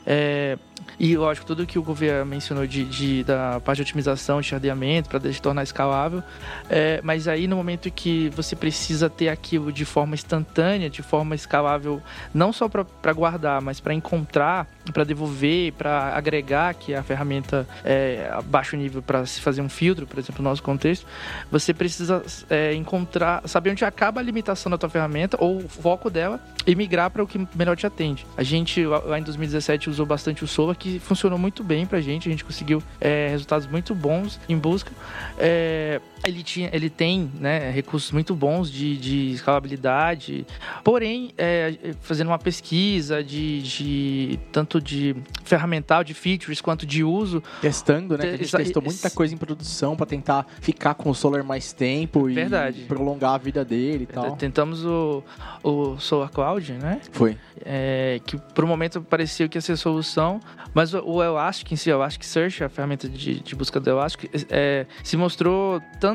é, e lógico, tudo que o governo mencionou de, de- da parte de otimização, de chadeamento, para tornar escalável. É, mas aí no momento que você precisa ter aquilo de forma instantânea, de forma escalável, não só para guardar, mas para encontrar, para devolver, para agregar, que é a ferramenta é, a baixo nível para se fazer um filtro, por exemplo, no nosso contexto, você precisa é, encontrar, saber onde acaba a limitação da tua ferramenta ou o foco dela e migrar para o que melhor te atende. A gente lá em 2017 usou bastante o Solar, que funcionou muito bem pra gente, a gente conseguiu é, resultados muito bons em busca. É, ele, tinha, ele tem né, recursos muito bons de, de escalabilidade, porém, é, fazendo uma pesquisa de, de tanto de ferramental, de features, quanto de uso, Testando, né? A gente testou muita coisa em produção pra tentar ficar com o Solar mais tempo e Verdade. prolongar a vida dele e tal. tentamos o, o Solar Cloud, né? Foi. é, que por um momento parecia que ia ser solução, mas o, o Elastic em si, o Elasticsearch, a ferramenta de, de busca do Elastic, é, se mostrou tanto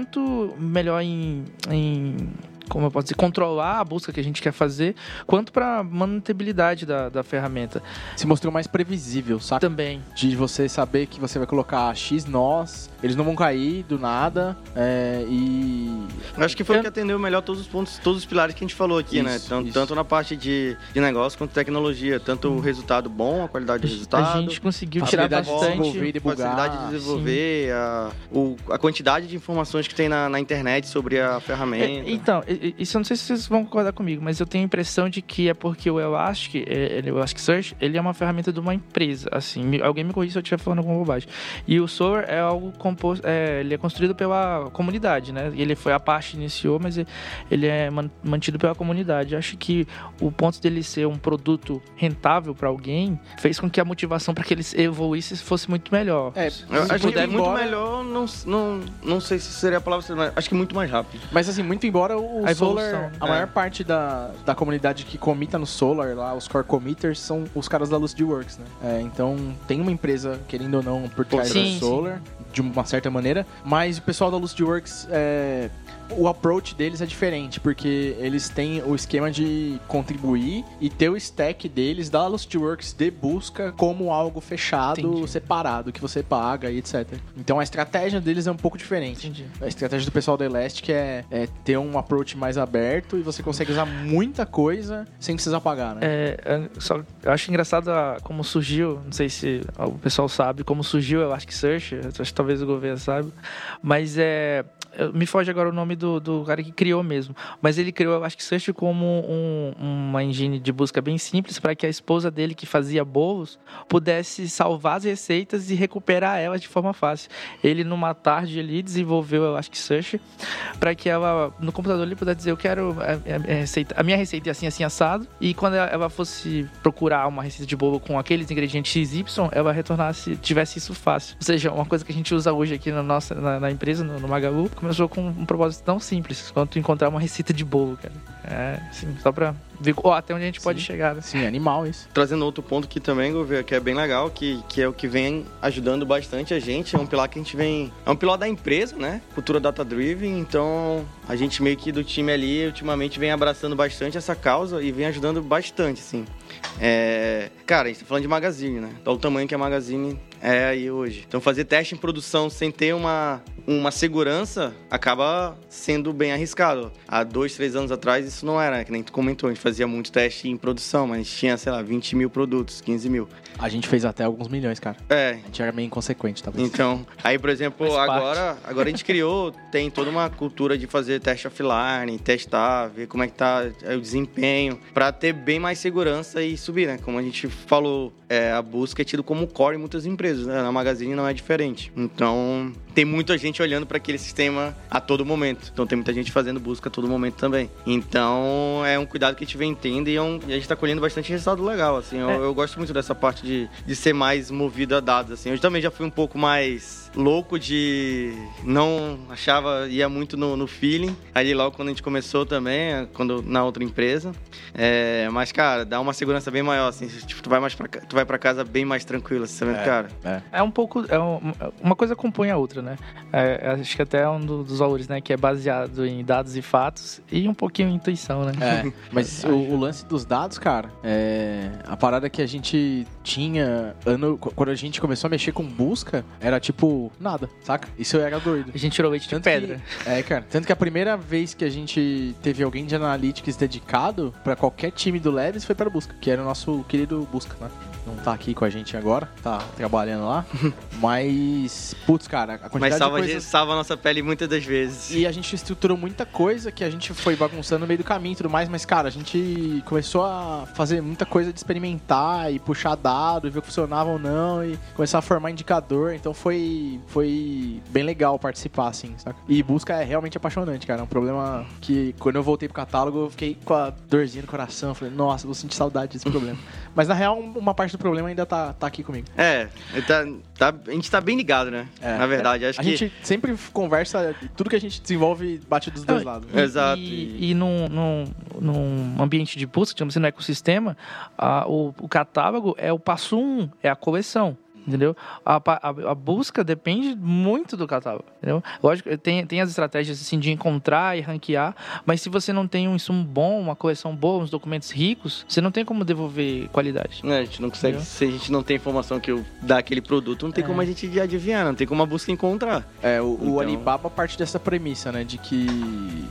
melhor em, em como eu posso dizer, controlar a busca que a gente quer fazer, quanto para mantenibilidade da, da ferramenta Se mostrou mais previsível, saca? também. De você saber que você vai colocar X nós, eles não vão cair do nada, é, e... Acho que foi Eu- o que atendeu melhor todos os pontos, todos os pilares que a gente falou aqui, né? Isso, Tanto, isso. tanto na parte de, de negócio quanto tecnologia. Tanto o resultado bom, a qualidade do resultado. A gente conseguiu tirar desenvolver bastante. e debugar. facilidade de desenvolver, a, o- a quantidade de informações que tem na, na internet sobre a ferramenta. É, então, isso eu não sei se vocês vão concordar comigo, mas eu tenho a impressão de que é porque o Elastic, é, ele- o Elasticsearch, ele é uma ferramenta de uma empresa, assim, alguém me corrija se eu estiver falando alguma bobagem. E o Solar é algo composto, é, ele é construído pela comunidade, né? Ele foi a parte iniciou, mas ele- ele é man- mantido pela comunidade. Eu acho que o ponto dele ser um produto rentável para alguém fez com que a motivação para que ele evoluísse fosse muito melhor. É, Eu se acho que muito embora- melhor, não, não, não sei se seria a palavra, mas acho que muito mais rápido. Mas assim, muito embora o A Solar, evolução, a é. maior parte da, da comunidade que comita no Solar, lá, os core committers, são os caras da LucidWorks, né? É, então tem uma empresa, querendo ou não, por trás Sim, do sim. Solar, de uma certa maneira, mas o pessoal da LucidWorks, é, o approach deles é diferente, porque eles têm o esquema de contribuir e ter o stack deles da LucidWorks de busca como algo fechado, Entendi. separado, que você paga e etc. Então a estratégia deles é um pouco diferente. Entendi. A estratégia do pessoal da Elastic é, é ter um approach mais aberto e você consegue usar muita coisa sem precisar pagar, né? É, é, só, eu acho engraçado a- como surgiu, não sei se o pessoal sabe, como surgiu o Elasticsearch, acho que talvez o governo saiba, mas é, eu- me foge agora o nome do, do cara que criou mesmo, mas ele criou o Elasticsearch como um- uma engine de busca bem simples para que a esposa dele, que fazia bolos, pudesse salvar as receitas e recuperar elas de forma fácil. Ele, numa tarde ali, desenvolveu o Elasticsearch para que ela, no computador, ele pudesse dizer, eu quero a, a- a receita, a minha receita é assim, assim, assado, e quando ela, ela fosse procurar uma receita de bolo com aqueles ingredientes XY, ela retornasse, tivesse isso fácil. Ou seja, uma coisa que a gente usa hoje aqui na nossa, na, na empresa, no, no Magalu, começou com um propósito tão simples, quanto encontrar uma receita de bolo, cara. É, assim, só pra ver ó, até onde a gente pode chegar. né? Sim, animal isso. Trazendo outro ponto que também, Gouveia, que é bem legal, que, que é o que vem ajudando bastante a gente, é um pilar que a gente vem... É um pilar da empresa, né? Cultura data-driven, então a gente meio que do time ali, ultimamente, vem abraçando bastante essa causa e vem ajudando bastante, assim. É... Cara, a gente tá falando de Magazine, né? Olha o tamanho que a Magazine é aí hoje. Então fazer teste em produção sem ter uma, uma segurança acaba sendo bem arriscado. Há dois, três anos atrás isso não era, que nem tu comentou. A gente fazia muito teste em produção, mas tinha, sei lá, 20 mil produtos, 15 mil. A gente fez até alguns milhões, cara. É, A gente era meio inconsequente, talvez. Então, aí, por exemplo, (laughs) agora, agora a gente criou, tem toda uma cultura de fazer teste offline, testar, ver como é que tá o desempenho, pra ter bem mais segurança e subir, né? Como a gente falou, é, a busca é tido como core em muitas empresas, né? Na Magazine não é diferente. Então, tem muita gente olhando para aquele sistema a todo momento. Então, tem muita gente fazendo busca a todo momento também. Então, é um cuidado que a gente vem tendo e, é um- e a gente tá colhendo bastante resultado legal, assim. Eu, É. eu gosto muito dessa parte de, de ser mais movido a dados, assim. Eu também já fui um pouco mais louco de não achava ia muito no, no feeling ali logo quando a gente começou também quando na outra empresa é, mas cara dá uma segurança bem maior assim tipo, tu vai mais para tu vai para casa bem mais tranquilo assim, sabendo, É. cara É um pouco. É um- uma coisa compõe a outra, né? É, acho que até é um do- dos valores, né? Que é baseado em dados e fatos e um pouquinho em intuição, né? É, (laughs) mas o, o lance dos dados, cara, é. A parada que a gente tinha. Ano, quando a gente começou a mexer com busca, era tipo nada, saca? Isso era doido. A gente tirou leite de Tanto pedra. que- (laughs) é, cara. Tanto que a primeira vez que a gente teve alguém de analytics dedicado pra qualquer time do Leves foi para busca, que era o nosso querido busca, né? Não tá aqui com a gente agora, tá trabalhando lá. (laughs) mas, putz, cara, a quantidade mas salva, de a coisas... gente- salva a nossa pele muitas das vezes E a gente estruturou muita coisa que a gente foi bagunçando no meio do caminho e tudo mais, mas, cara, a gente começou a fazer muita coisa de experimentar e puxar dado e ver o que funcionava ou não e começar a formar indicador. Então foi, foi bem legal participar, assim, saca? E busca é realmente apaixonante, cara. É um problema que quando eu voltei pro catálogo eu fiquei com a dorzinha no coração. Falei, nossa, vou sentir saudade desse problema. (laughs) mas na real, uma parte do problema ainda tá, tá aqui comigo. é tá, tá- a gente tá bem ligado né É. na verdade acho a que gente sempre conversa, tudo que a gente desenvolve bate dos dois lados. E- Exato. E, e num, num, num ambiente de busca, digamos assim, no ecossistema, a- o, o catálogo é o passo um, é a coleção. Entendeu? A, a, a busca depende muito do catálogo. Entendeu? Lógico, tem, tem as estratégias assim, de encontrar e ranquear, mas se você não tem um insumo bom, uma coleção boa, uns documentos ricos, você não tem como devolver qualidade. né, a gente não consegue, Entendeu? se a gente não tem informação que o- dá aquele produto, não tem É. como a gente adivinhar, não tem como a busca encontrar. É, o, o Então- Alibaba parte dessa premissa, né? De que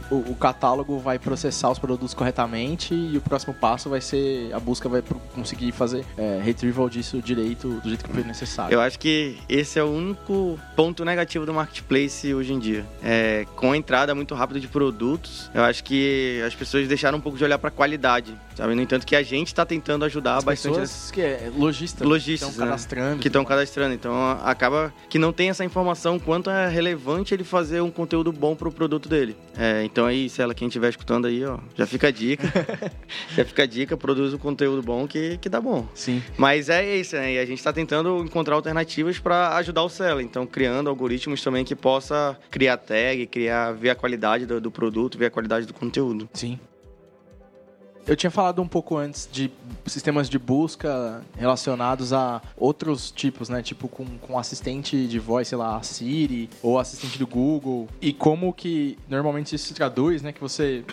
o, o catálogo vai processar os produtos corretamente e o próximo passo vai ser a busca vai conseguir fazer é, retrieval disso direito do jeito que for necessário. Eu acho que esse é o único ponto negativo do marketplace hoje em dia. É, com a entrada muito rápida de produtos, eu acho que as pessoas deixaram um pouco de olhar para qualidade, sabe? No entanto, que a gente está tentando ajudar As bastante pessoas que é lojistas, Lojistas, estão né? cadastrando. que estão cadastrando. Então acaba que não tem essa informação quanto é relevante ele fazer um conteúdo bom pro produto dele. É, então aí, se ela quem estiver escutando aí, ó, já fica a dica. (laughs) já fica a dica, produz um conteúdo bom que, que dá bom. Sim. Mas é isso, né? E a gente está tentando encontrar alternativas para ajudar o seller. Então, criando algoritmos também que possa criar tag, criar, ver a qualidade do, do produto, ver a qualidade do conteúdo. Sim. Eu tinha falado um pouco antes de sistemas de busca relacionados a outros tipos, né? Tipo com, com assistente de voz, sei lá, a Siri ou assistente do Google. E como que normalmente isso se traduz, né? Que você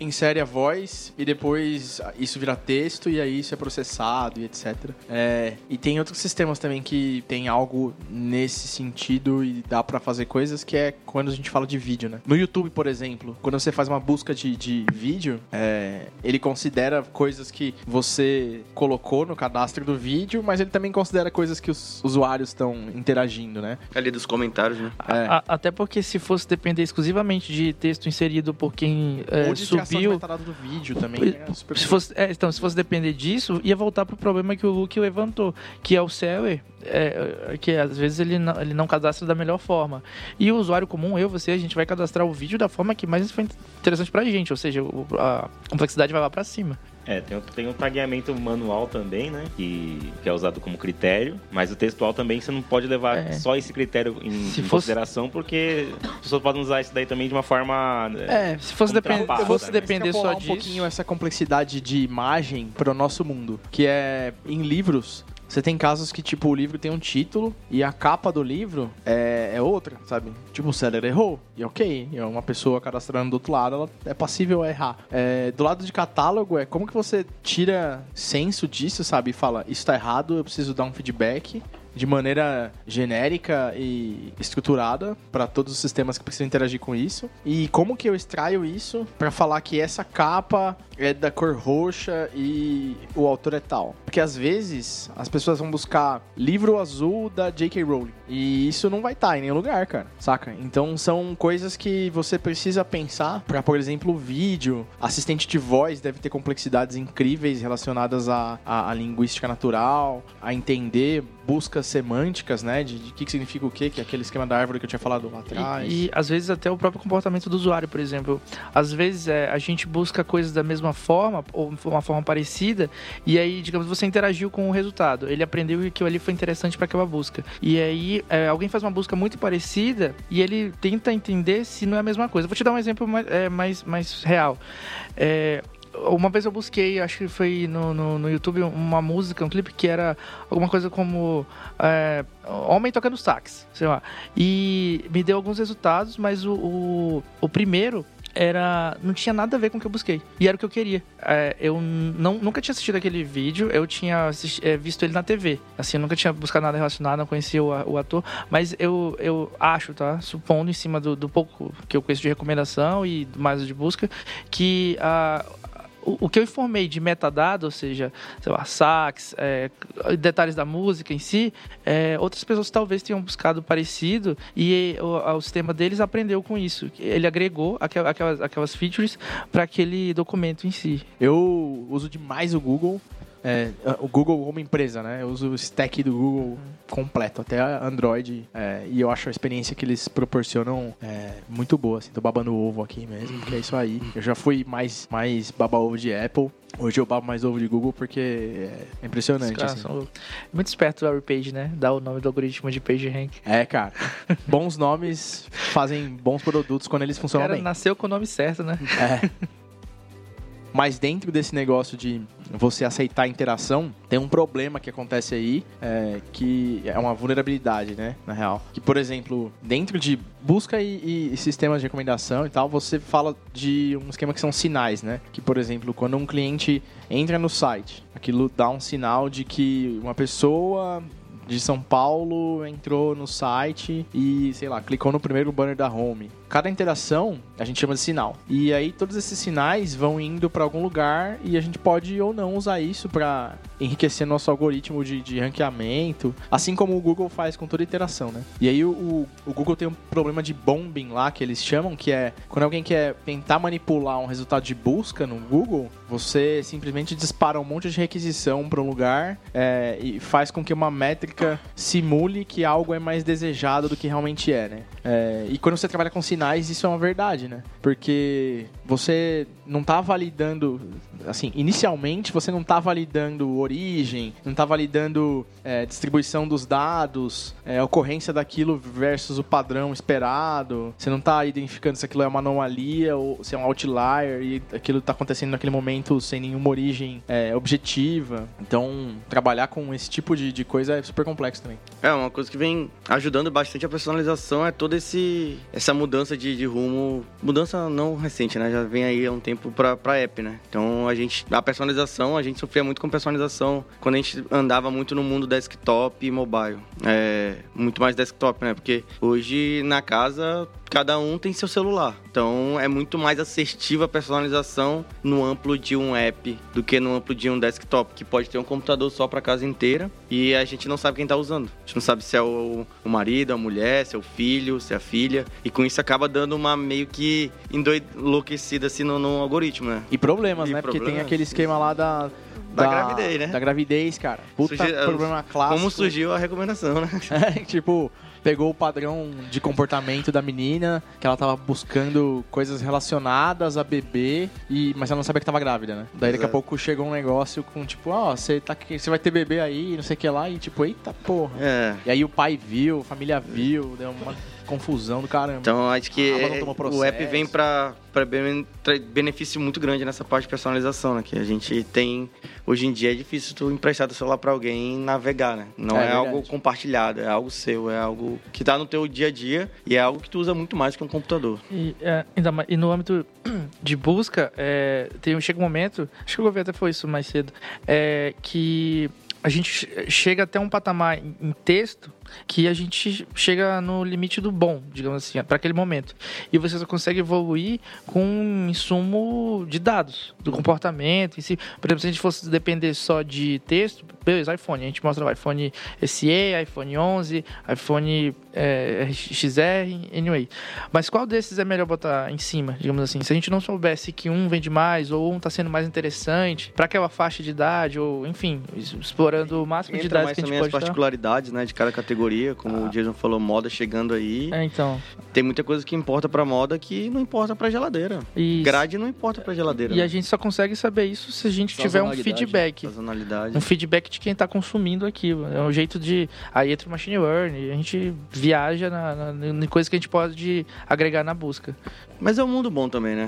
insere a voz e depois isso vira texto e aí isso é processado e etc. É, e tem outros sistemas também que tem algo nesse sentido e dá pra fazer coisas que é quando a gente fala de vídeo, né? No YouTube, por exemplo, quando você faz uma busca de, de vídeo, é, ele considera coisas que você colocou no cadastro do vídeo, mas ele também considera coisas que os usuários estão interagindo, né? Ali dos comentários, né? É. A- até porque se fosse depender exclusivamente de texto inserido por quem é, Ou de de subiu, metadata do vídeo também. É super Se fosse, é, então, se fosse depender disso, ia voltar pro problema que o Luke levantou, que é o seller, é, que às vezes ele não, ele não cadastra da melhor forma. E o usuário comum, eu, você, a gente vai cadastrar o vídeo da forma que mais foi interessante pra gente, ou seja, o- a complexidade vai lá pra cima. É, tem, o- tem um tagueamento manual também, né? Que, que é usado como critério. Mas o textual também você não pode levar É. só esse critério em, Se em fosse- consideração, porque as pessoas podem usar isso daí também de uma forma. É, se fosse, depend, fosse né? depender só disso... um pouquinho essa complexidade de imagem para o nosso mundo, que é em livros. Você tem casos que, tipo, o livro tem um título e a capa do livro é, é outra, sabe? Tipo, o seller errou. E ok, é uma pessoa cadastrando do outro lado, ela é passível a errar. É, do lado de catálogo, é como que você tira senso disso, sabe? E fala, isso tá errado, eu preciso dar um feedback. De maneira genérica e estruturada para todos os sistemas que precisam interagir com isso. E como que eu extraio isso para falar que essa capa é da cor roxa e o autor é tal? Porque às vezes as pessoas vão buscar livro azul da J.K. Rowling e isso não vai estar em nenhum lugar, cara, saca? Então são coisas que você precisa pensar para, por exemplo, vídeo, assistente de voz deve ter complexidades incríveis relacionadas à, à, à linguística natural, a entender buscas semânticas, né? De, o que, que significa o quê, que é aquele esquema da árvore que eu tinha falado lá atrás. E, e às vezes até o próprio comportamento do usuário, por exemplo. Às vezes é, a gente busca coisas da mesma forma, ou uma forma parecida, e aí, digamos, você interagiu com o resultado. Ele aprendeu que aquilo ali foi interessante para aquela busca. E aí, é, alguém faz uma busca muito parecida e ele tenta entender se não é a mesma coisa. Vou te dar um exemplo mais, é, mais, mais real. É, uma vez eu busquei, acho que foi no, no, no, YouTube, uma música, um clipe que era alguma coisa como é, Homem tocando sax, sei lá. E me deu alguns resultados, mas o, o, o, primeiro era não tinha nada a ver com o que eu busquei. E era o que eu queria. É, eu não, nunca tinha assistido aquele vídeo, eu tinha assisti, é, visto ele na TV. Assim, eu nunca tinha buscado nada relacionado, não conhecia o, o ator. Mas eu, eu acho, tá? Supondo em cima do, do pouco que eu conheço de recomendação e mais de busca, que a o, que eu informei de metadado, ou seja, sei lá, sax, é, detalhes da música em si, é, outras pessoas talvez tenham buscado parecido e o, o sistema deles aprendeu com isso. Ele agregou aquelas, aquelas features para aquele documento em si. Eu uso demais o Google é, o Google como empresa, né? Eu uso o stack do Google completo, até Android. É, e eu acho a experiência que eles proporcionam é, muito boa. Assim, tô babando ovo aqui mesmo, que é isso aí. Eu já fui mais, mais baba ovo de Apple. Hoje eu babo mais ovo de Google porque é impressionante. Assim. São muito esperto o Page, né? Dá o nome do algoritmo de Page Rank. É, cara. bons nomes fazem bons produtos quando eles funcionam cara, bem. nasceu com o nome certo, né? É. Mas dentro desse negócio de você aceitar a interação, tem um problema que acontece aí, é, que é uma vulnerabilidade, né? Na real. Que, por exemplo, dentro de busca e, e, sistemas de recomendação e tal, você fala de um esquema que são sinais, né? Que, por exemplo, quando um cliente entra no site, aquilo dá um sinal de que uma pessoa de São Paulo entrou no site e, sei lá, clicou no primeiro banner da home cada interação a gente chama de sinal. E aí todos esses sinais vão indo para algum lugar e a gente pode ou não usar isso para enriquecer nosso algoritmo de, de ranqueamento, assim como o Google faz com toda interação, né? E aí o, o Google tem um problema de bombing lá que eles chamam, que é quando alguém quer tentar manipular um resultado de busca no Google, você simplesmente dispara um monte de requisição para um lugar é, e faz com que uma métrica simule que algo é mais desejado do que realmente é, né? É, e quando você trabalha com sinais finais isso é uma verdade, né? Porque você não tá validando, assim, inicialmente você não tá validando origem, não tá validando é, distribuição dos dados, é, ocorrência daquilo versus o padrão esperado, você não tá identificando se aquilo é uma anomalia ou se é um outlier e aquilo tá acontecendo naquele momento sem nenhuma origem é, objetiva. Então, trabalhar com esse tipo de, de coisa é super complexo também. É, uma coisa que vem ajudando bastante a personalização é toda esse, essa mudança de, de rumo, mudança não recente, né? Já vem aí há um tempo tempo para app, né? Então a gente, a personalização, a gente sofria muito com personalização quando a gente andava muito no mundo desktop e mobile. É, muito mais desktop, né? Porque hoje na casa cada um tem seu celular. Então é muito mais assertiva a personalização no amplo de um app do que no amplo de um desktop, que pode ter um computador só para casa inteira e a gente não sabe quem está usando. A gente não sabe se é o, o marido, a mulher, se é o filho, se é a filha. E com isso acaba dando uma meio que enlouquecida assim no, no algoritmo, né? E problemas, e né? Problemas, Porque tem aquele esquema lá da da, da, gravidez, né? Da gravidez, cara. Puta Surgi... problema clássico. Como surgiu a recomendação, né? (laughs) É, tipo, pegou o padrão de comportamento da menina, que ela tava buscando coisas relacionadas a bebê, e, mas ela não sabia que tava grávida, né? Daí daqui a pouco chegou um negócio com tipo, ó, oh, você tá você vai ter bebê aí, não sei o que lá, e tipo, eita porra. É. E aí o pai viu, a família viu, deu uma confusão do caramba. Então acho que o app vem para benefício muito grande nessa parte de personalização, né? Que a gente tem hoje em dia é difícil tu emprestar teu celular para alguém navegar, né? Não é, é algo compartilhado, é algo seu, é algo que tá no teu dia a dia e é algo que tu usa muito mais que um computador. E, é, ainda mais, e no âmbito (clears throat) de busca, é, tem, chega um momento, acho que o governo até foi isso mais cedo, é, que a gente chega até um patamar em texto que a gente chega no limite do bom, digamos assim, para aquele momento. E você só consegue evoluir com um insumo de dados, do comportamento em si. Por exemplo, se a gente fosse depender só de texto, beleza, iPhone. A gente mostra o iPhone SE, iPhone 11, iPhone é, XR, anyway. Mas qual desses é melhor botar em cima, digamos assim? Se a gente não soubesse que um vende mais ou um está sendo mais interessante para aquela faixa de idade, ou enfim, explorando o máximo Entra de dados mais que a gente também as dar. particularidades, né, de cada categoria, como o Jason falou, moda chegando aí. É, então. Tem muita coisa que importa pra moda que não importa pra geladeira. Isso. Grade não importa pra geladeira. E a gente só consegue saber isso se a gente tiver um feedback. Sazonalidade. Um feedback de quem está consumindo aquilo. É um jeito de. Aí entra o machine learning, a gente viaja na, na, em coisas que a gente pode agregar na busca. Mas é um mundo bom também, né?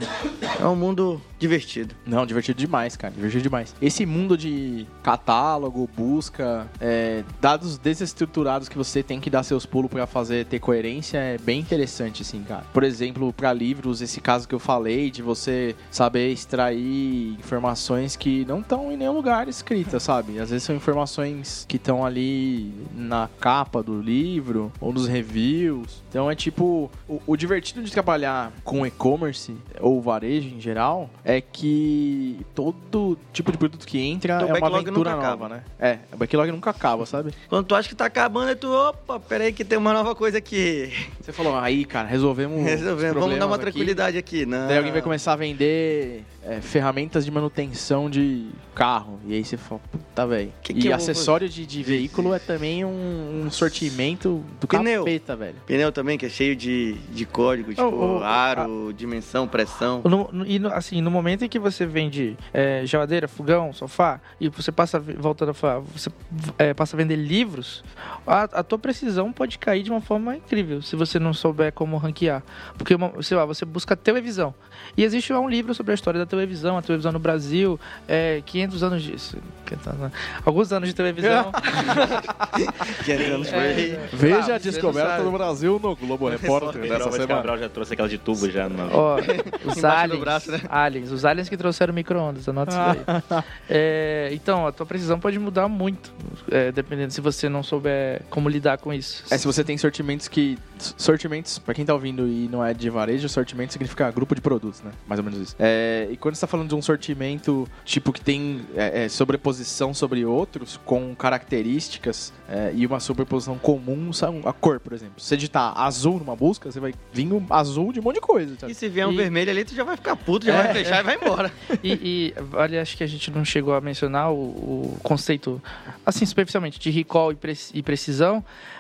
É um mundo divertido. Não, divertido demais, cara. Divertido demais. Esse mundo de catálogo, busca, é, dados desestruturados que você tem que dar seus pulos pra fazer ter coerência é bem interessante, assim, cara. Por exemplo, pra livros, esse caso que eu falei, de você saber extrair informações que não estão em nenhum lugar escritas, (laughs) sabe? Às vezes são informações que estão ali na capa do livro ou nos reviews. Então é tipo, o, o divertido de trabalhar com e-commerce ou varejo em geral é que todo tipo de produto que entra Então, é uma aventura nunca nova, acaba. né? É, o backlog nunca acaba, sabe? Quando tu acha que tá acabando, aí tu, opa, peraí que tem uma nova coisa aqui. Você falou, aí, cara, resolvemos. os Resolvemos, vamos dar uma aqui." tranquilidade aqui. Não. Daí alguém vai começar a vender é, ferramentas de manutenção de carro. E aí você fala, puta, velho. Que E que acessório de, de veículo é também um, um sortimento do Pneu. capeta, velho. Pneu também, que é cheio de, de código, tipo, Oh, oh, aro, dimensão, pressão. No- no- e no- assim, no momento em que você vende é, geladeira, fogão, sofá, e você passa, a voltando a falar, você é, passa a vender livros, a, a tua precisão pode cair de uma forma incrível se você não souber como ranquear. Porque, uma- sei lá, você busca televisão. E existe lá um livro sobre a história da televisão, a televisão no Brasil, é, 500 anos disso. 500 anos, Alguns anos de televisão. (laughs) 500 anos foi. É, Veja ah, a descoberta do Brasil no Globo Repórter dessa semana. Cabral já trouxe aquela de tubo já. No... Ó, (laughs) os aliens, braço, né? aliens, os aliens que trouxeram micro-ondas, anota isso aí. (laughs) É, então, a tua precisão pode mudar muito, é, dependendo se você não souber como lidar com isso. É, se você tem sortimentos que. Sortimentos, pra quem tá ouvindo e não é de varejo, sortimento significa grupo de produtos, né? Mais ou menos isso. É, e quando você tá falando de um sortimento, tipo, que tem é, é, sobreposição sobre outros, com características é, e uma sobreposição comum, são a cor, por exemplo. Se você digitar azul numa busca, você vai vir um azul de um monte de coisa. sabe? E se vier um E- vermelho ali, tu já vai ficar puto, já É, vai fechar e vai embora. (laughs) E, e, vale, acho que a gente não chegou a mencionar o, o conceito, assim, superficialmente, de recall e, pre- e precisão.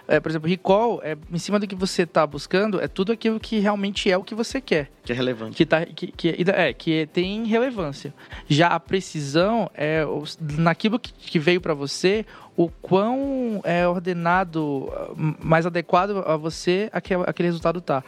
É, por exemplo, recall, é, em cima do que você está buscando, é tudo aquilo que realmente é o que você quer. Que é relevante. que, tá, que, que, é, que tem relevância. Já a precisão é naquilo que, que veio para você, o quão é ordenado, ah, mais adequado a você aquele, aquele resultado tá.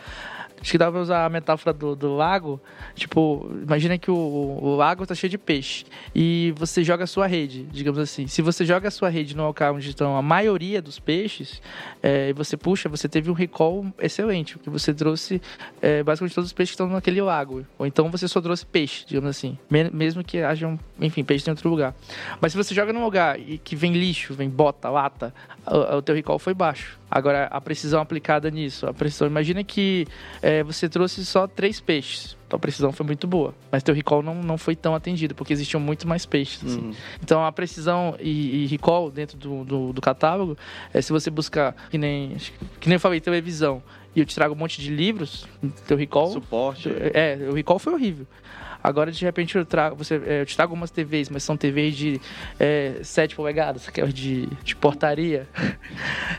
Acho que dá pra usar a metáfora do, do lago. Tipo, imagina que o, o lago tá cheio de peixe. E você joga a sua rede, digamos assim. Se você joga a sua rede no local onde estão a maioria dos peixes, é, e você puxa, você teve um recall excelente. Porque você trouxe é, basicamente todos os peixes que estão naquele lago. Ou então você só trouxe peixe, digamos assim. Me- mesmo que hajam, enfim, peixe em outro lugar. Mas se você joga num lugar que vem lixo, vem bota, lata, o, o teu recall foi baixo. Agora, a precisão aplicada nisso, a precisão, imagina que é, você trouxe só três peixes. Então a precisão foi muito boa. Mas teu recall não, não foi tão atendido, porque existiam muito mais peixes. assim. Uhum. Então a precisão e, e recall dentro do, do, do catálogo é se você buscar, que nem, que nem eu falei, televisão, e eu te trago um monte de livros, teu recall. Suporte. É, o recall foi horrível. Agora, de repente, eu, trago, você, é, eu te trago umas TVs, mas são TVs de é, 7 polegadas, aquelas de, de portaria. (laughs)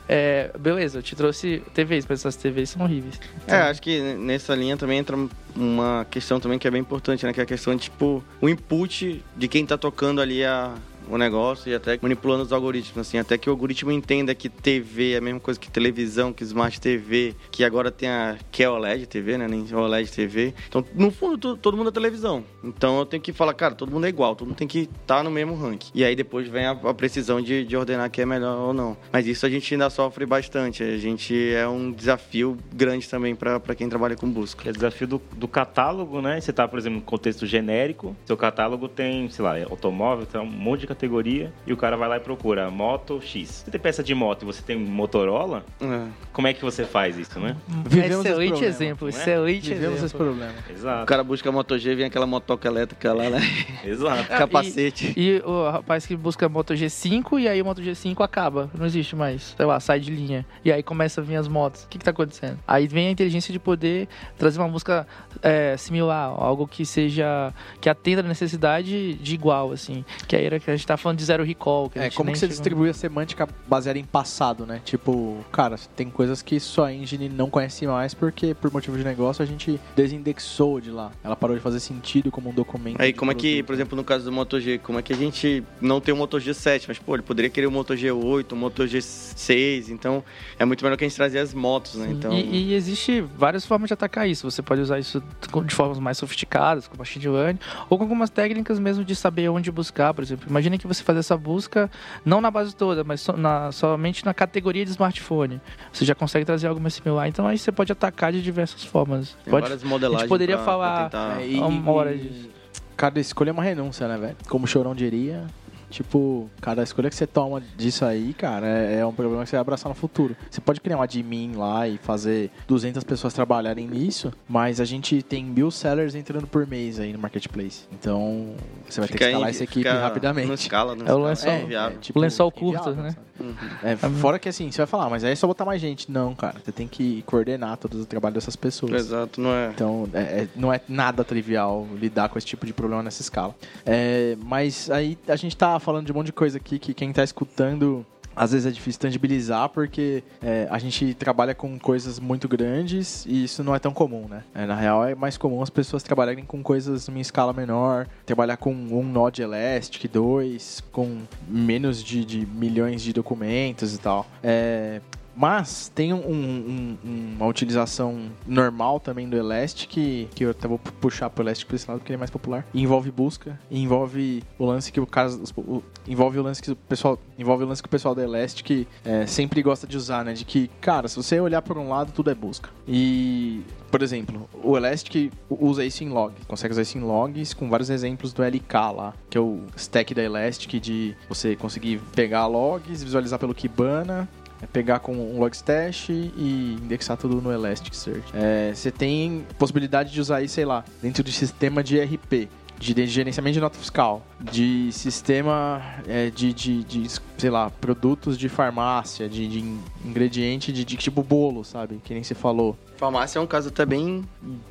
É, beleza, eu te trouxe TVs, mas essas TVs são horríveis. É, acho que nessa linha também entra uma questão também que é bem importante, né? Que é a questão de, tipo, o input de quem tá tocando ali a, o negócio e até manipulando os algoritmos, assim. Até que o algoritmo entenda que TV é a mesma coisa que televisão, que Smart TV, que agora tem a... que é OLED TV, né? Nem OLED TV. Então, no fundo, to- todo mundo é televisão. Então, eu tenho que falar, cara, todo mundo é igual. Todo mundo tem que estar no mesmo ranking. E aí, depois vem a, a precisão de, de ordenar que é melhor ou não. Mas isso a gente ainda sofre bastante. A gente é um desafio grande também para quem trabalha com busca. É desafio do, do catálogo, né? Você tá, por exemplo, no contexto genérico, seu catálogo tem, sei lá, é automóvel, tem um monte de categoria e o cara vai lá e procura moto X. Você tem peça de moto e você tem Motorola, É. como é que você faz isso, né? Vivemos esse excelente problema, exemplo, não é? excelente Vivemos esse exemplo. problema. Exato. O cara busca a Moto G, vem aquela motoca elétrica lá, né? (laughs) Exato. (laughs) Capacete. E o rapaz que busca Moto G5 e aí o Moto G5 acaba, não existe mais, sei lá, sai de linha. E aí começa a vir as motos. O que, que tá acontecendo? Aí vem a inteligência de poder trazer uma música é, similar, algo que seja. que atenda a necessidade de igual, assim. Que aí era que a gente tá falando de zero recall. Que a É, como que você chegou- distribui a semântica baseada em passado, né? Tipo, cara, tem coisas que sua engine não conhece mais porque, por motivo de negócio, a gente desindexou de lá. Ela parou de fazer sentido como um documento. Aí como é que, por exemplo, no caso do Moto G, como é que a gente não tem o Moto G7, mas pô, ele poderia querer o Moto G8, o Moto G6, então é muito melhor que a gente trazer as motos, né? Sim, Então, E, e existe várias formas de atacar isso. Você pode usar isso de formas mais sofisticadas, como machine learning, ou com algumas técnicas mesmo de saber onde buscar, por exemplo. Imagina que você faz essa busca não na base toda, mas so- na- somente na categoria de smartphone. Você já consegue trazer algo mais similar. Então aí você pode atacar de diversas formas. tem Pode, várias modelagens poderia pra- falar- pra tentar... É, uma hora disso. Cada escolha é uma renúncia, né, velho? Como o Chorão diria. Tipo, cada escolha que você toma disso aí, cara, é, é um problema que você vai abraçar no futuro. Você pode criar um admin lá e fazer 200 pessoas trabalharem nisso, mas a gente tem mil sellers entrando por mês aí no marketplace. Então, você vai ter que Fica escalar aí, essa equipe fica rapidamente. No escala, no É o lençol. É, viável. tipo, O lençol curto, né? Uhum. É, fora que assim, você vai falar, mas aí é só botar mais gente. Não, cara, você tem que coordenar todo o trabalho dessas pessoas. Exato, não é... Então, é- é- não é nada trivial lidar com esse tipo de problema nessa escala. É, mas aí a gente tá falando de um monte de coisa aqui que quem tá escutando. Às vezes é difícil tangibilizar porque é, a gente trabalha com coisas muito grandes e isso não é tão comum, né? É, na real é mais comum as pessoas trabalharem com coisas em escala menor, trabalhar com um Node Elastic, dois, com menos de, de milhões de documentos e tal. É, mas tem um- um- um- uma utilização normal também do Elastic, que, eu até vou pu- puxar pro Elastic pra esse lado porque ele é mais popular. E envolve busca, envolve o lance que o os- o- envolve o lance que o pessoal. Envolve o lance que o pessoal do Elastic é, sempre gosta de usar, né? De que, cara, se você olhar por um lado, tudo é busca. E. Por exemplo, o Elastic usa isso em log. Consegue usar isso em logs com vários exemplos do LK lá, que é o stack da Elastic de você conseguir pegar logs, visualizar pelo Kibana, é pegar com um Logstash e indexar tudo no Elasticsearch. É, você tem possibilidade de usar isso, sei lá, dentro do sistema de RP, de, gerenciamento de nota fiscal, de sistema é, de, de, de, sei lá, produtos de farmácia, de, de ingrediente de, de tipo bolo, sabe? Que nem você falou. Farmácia é um caso até bem.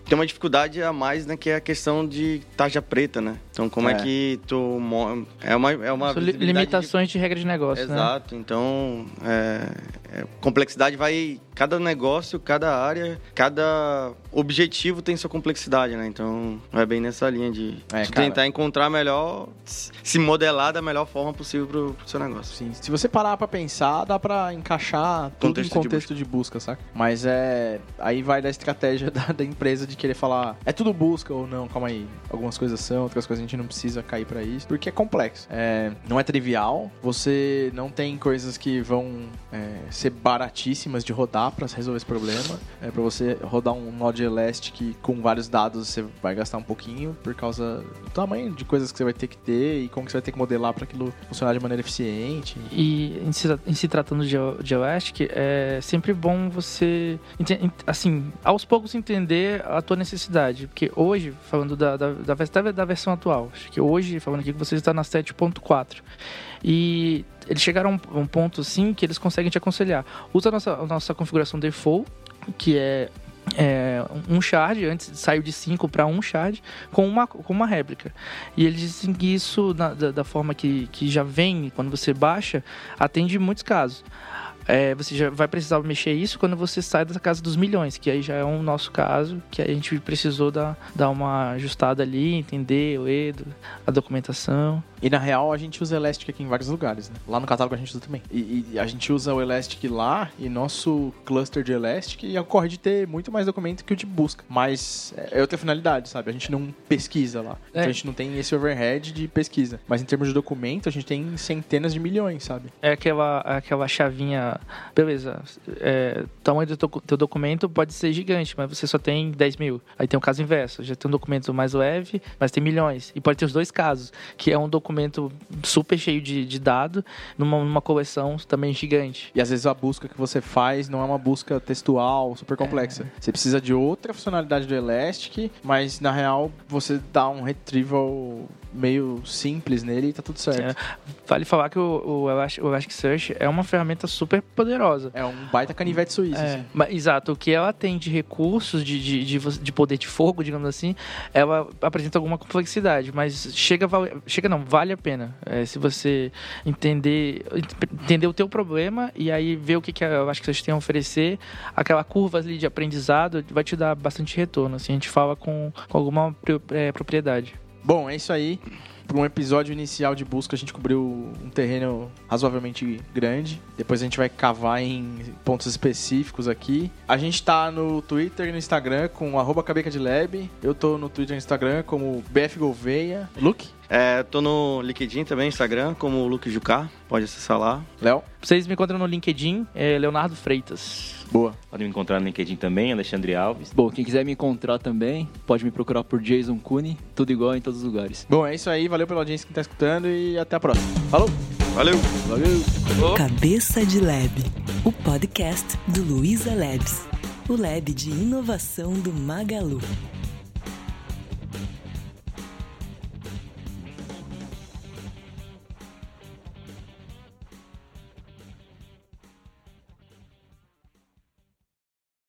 Tem uma dificuldade a mais, né? Que é a questão de tarja preta, né? Então, como é, É. que tu. É uma, é uma São li- visibilidade de- limitações de regra de negócio, né? Exato, então é, é, complexidade vai. Cada negócio, cada área, cada objetivo tem sua complexidade, né? Então é bem nessa linha de É, tu cara. tentar encontrar melhor, se modelar da melhor forma possível pro, pro seu negócio. Se você parar pra pensar, dá pra encaixar tudo Contexto em de contexto de busca, saca? Mas é. Aí vai da estratégia (laughs) da, da empresa de querer falar, é tudo busca ou não, calma aí. Algumas coisas são, outras coisas a gente não precisa cair pra isso, porque é complexo. É, não é trivial, você não tem coisas que vão é, ser baratíssimas de rodar pra resolver esse problema. É, pra você rodar um Node Elastic com vários dados, você vai gastar um pouquinho por causa do tamanho de coisas que você vai ter que ter e como que você vai ter que modelar pra aquilo funcionar de maneira eficiente. E em se, em se tratando de, de Elastic, é sempre bom você, assim, aos poucos entender a tua necessidade. Porque hoje, falando da, da, da, da versão atual, acho que hoje, falando aqui que você está na 7.4. E eles chegaram a um, um ponto, assim, que eles conseguem te aconselhar. Usa a nossa, a nossa configuração default, que é é, um shard, antes saiu de 5 para 1 shard, com uma, com uma réplica. E eles dizem que isso, na- da, da forma que, que já vem, quando você baixa, atende muitos casos. É, você já vai precisar mexer isso quando você sai da casa dos milhões, que aí já é um nosso caso, que a gente precisou dar, dar uma ajustada ali, entender o EDO, a documentação. E na real a gente usa Elastic aqui em vários lugares, né? Lá no catálogo a gente usa também. E, e a gente usa o Elastic lá e nosso cluster de Elastic ocorre de ter muito mais documento que o de busca. Mas é outra finalidade, sabe? A gente não pesquisa lá. Então É. a gente não tem esse overhead de pesquisa. Mas em termos de documento, a gente tem centenas de milhões, sabe? É aquela, aquela chavinha ah, beleza, é, o tamanho do teu, teu documento pode ser gigante, mas você só tem 10 mil. Aí tem o caso inverso, já tem um documento mais leve, mas tem milhões. E pode ter os dois casos, que é um documento super cheio de, de dado, numa, numa coleção também gigante. E às vezes a busca que você faz não é uma busca textual super complexa. Você precisa de outra funcionalidade do Elastic, mas na real você dá um retrieval meio simples nele e tá tudo certo. É, vale falar que o, o Elasticsearch é uma ferramenta super poderosa. É, um baita canivete suíço. É, assim. mas, exato, o que ela tem de recursos, de, de, de, de poder de fogo, digamos assim, ela apresenta alguma complexidade, mas chega, chega não, vale a pena. É, se você entender, entender o teu problema e aí ver o que, que a Elasticsearch tem a oferecer, aquela curva ali de aprendizado vai te dar bastante retorno. Assim, a gente fala com, com alguma é, propriedade. Bom, é isso aí. Para um episódio inicial de busca, a gente cobriu um terreno razoavelmente grande. Depois a gente vai cavar em pontos específicos aqui. A gente tá no Twitter e no Instagram com arroba Cabeca de Lab. Eu tô no Twitter e no Instagram como BF Gouveia. Luke? É, tô no LinkedIn também, Instagram, como Luke Jucá, pode acessar lá. Léo? Vocês me encontram no LinkedIn, é Leonardo Freitas. Boa. Pode me encontrar no LinkedIn também, Alexandre Alves. Bom, quem quiser me encontrar também, pode me procurar por Jason Cooney, tudo igual em todos os lugares. Bom, é isso aí. Valeu pela audiência que tá escutando e até a próxima. Falou! Valeu! Valeu! Cabeça de Lab, o podcast do Luiza Labs, o lab de inovação do Magalu.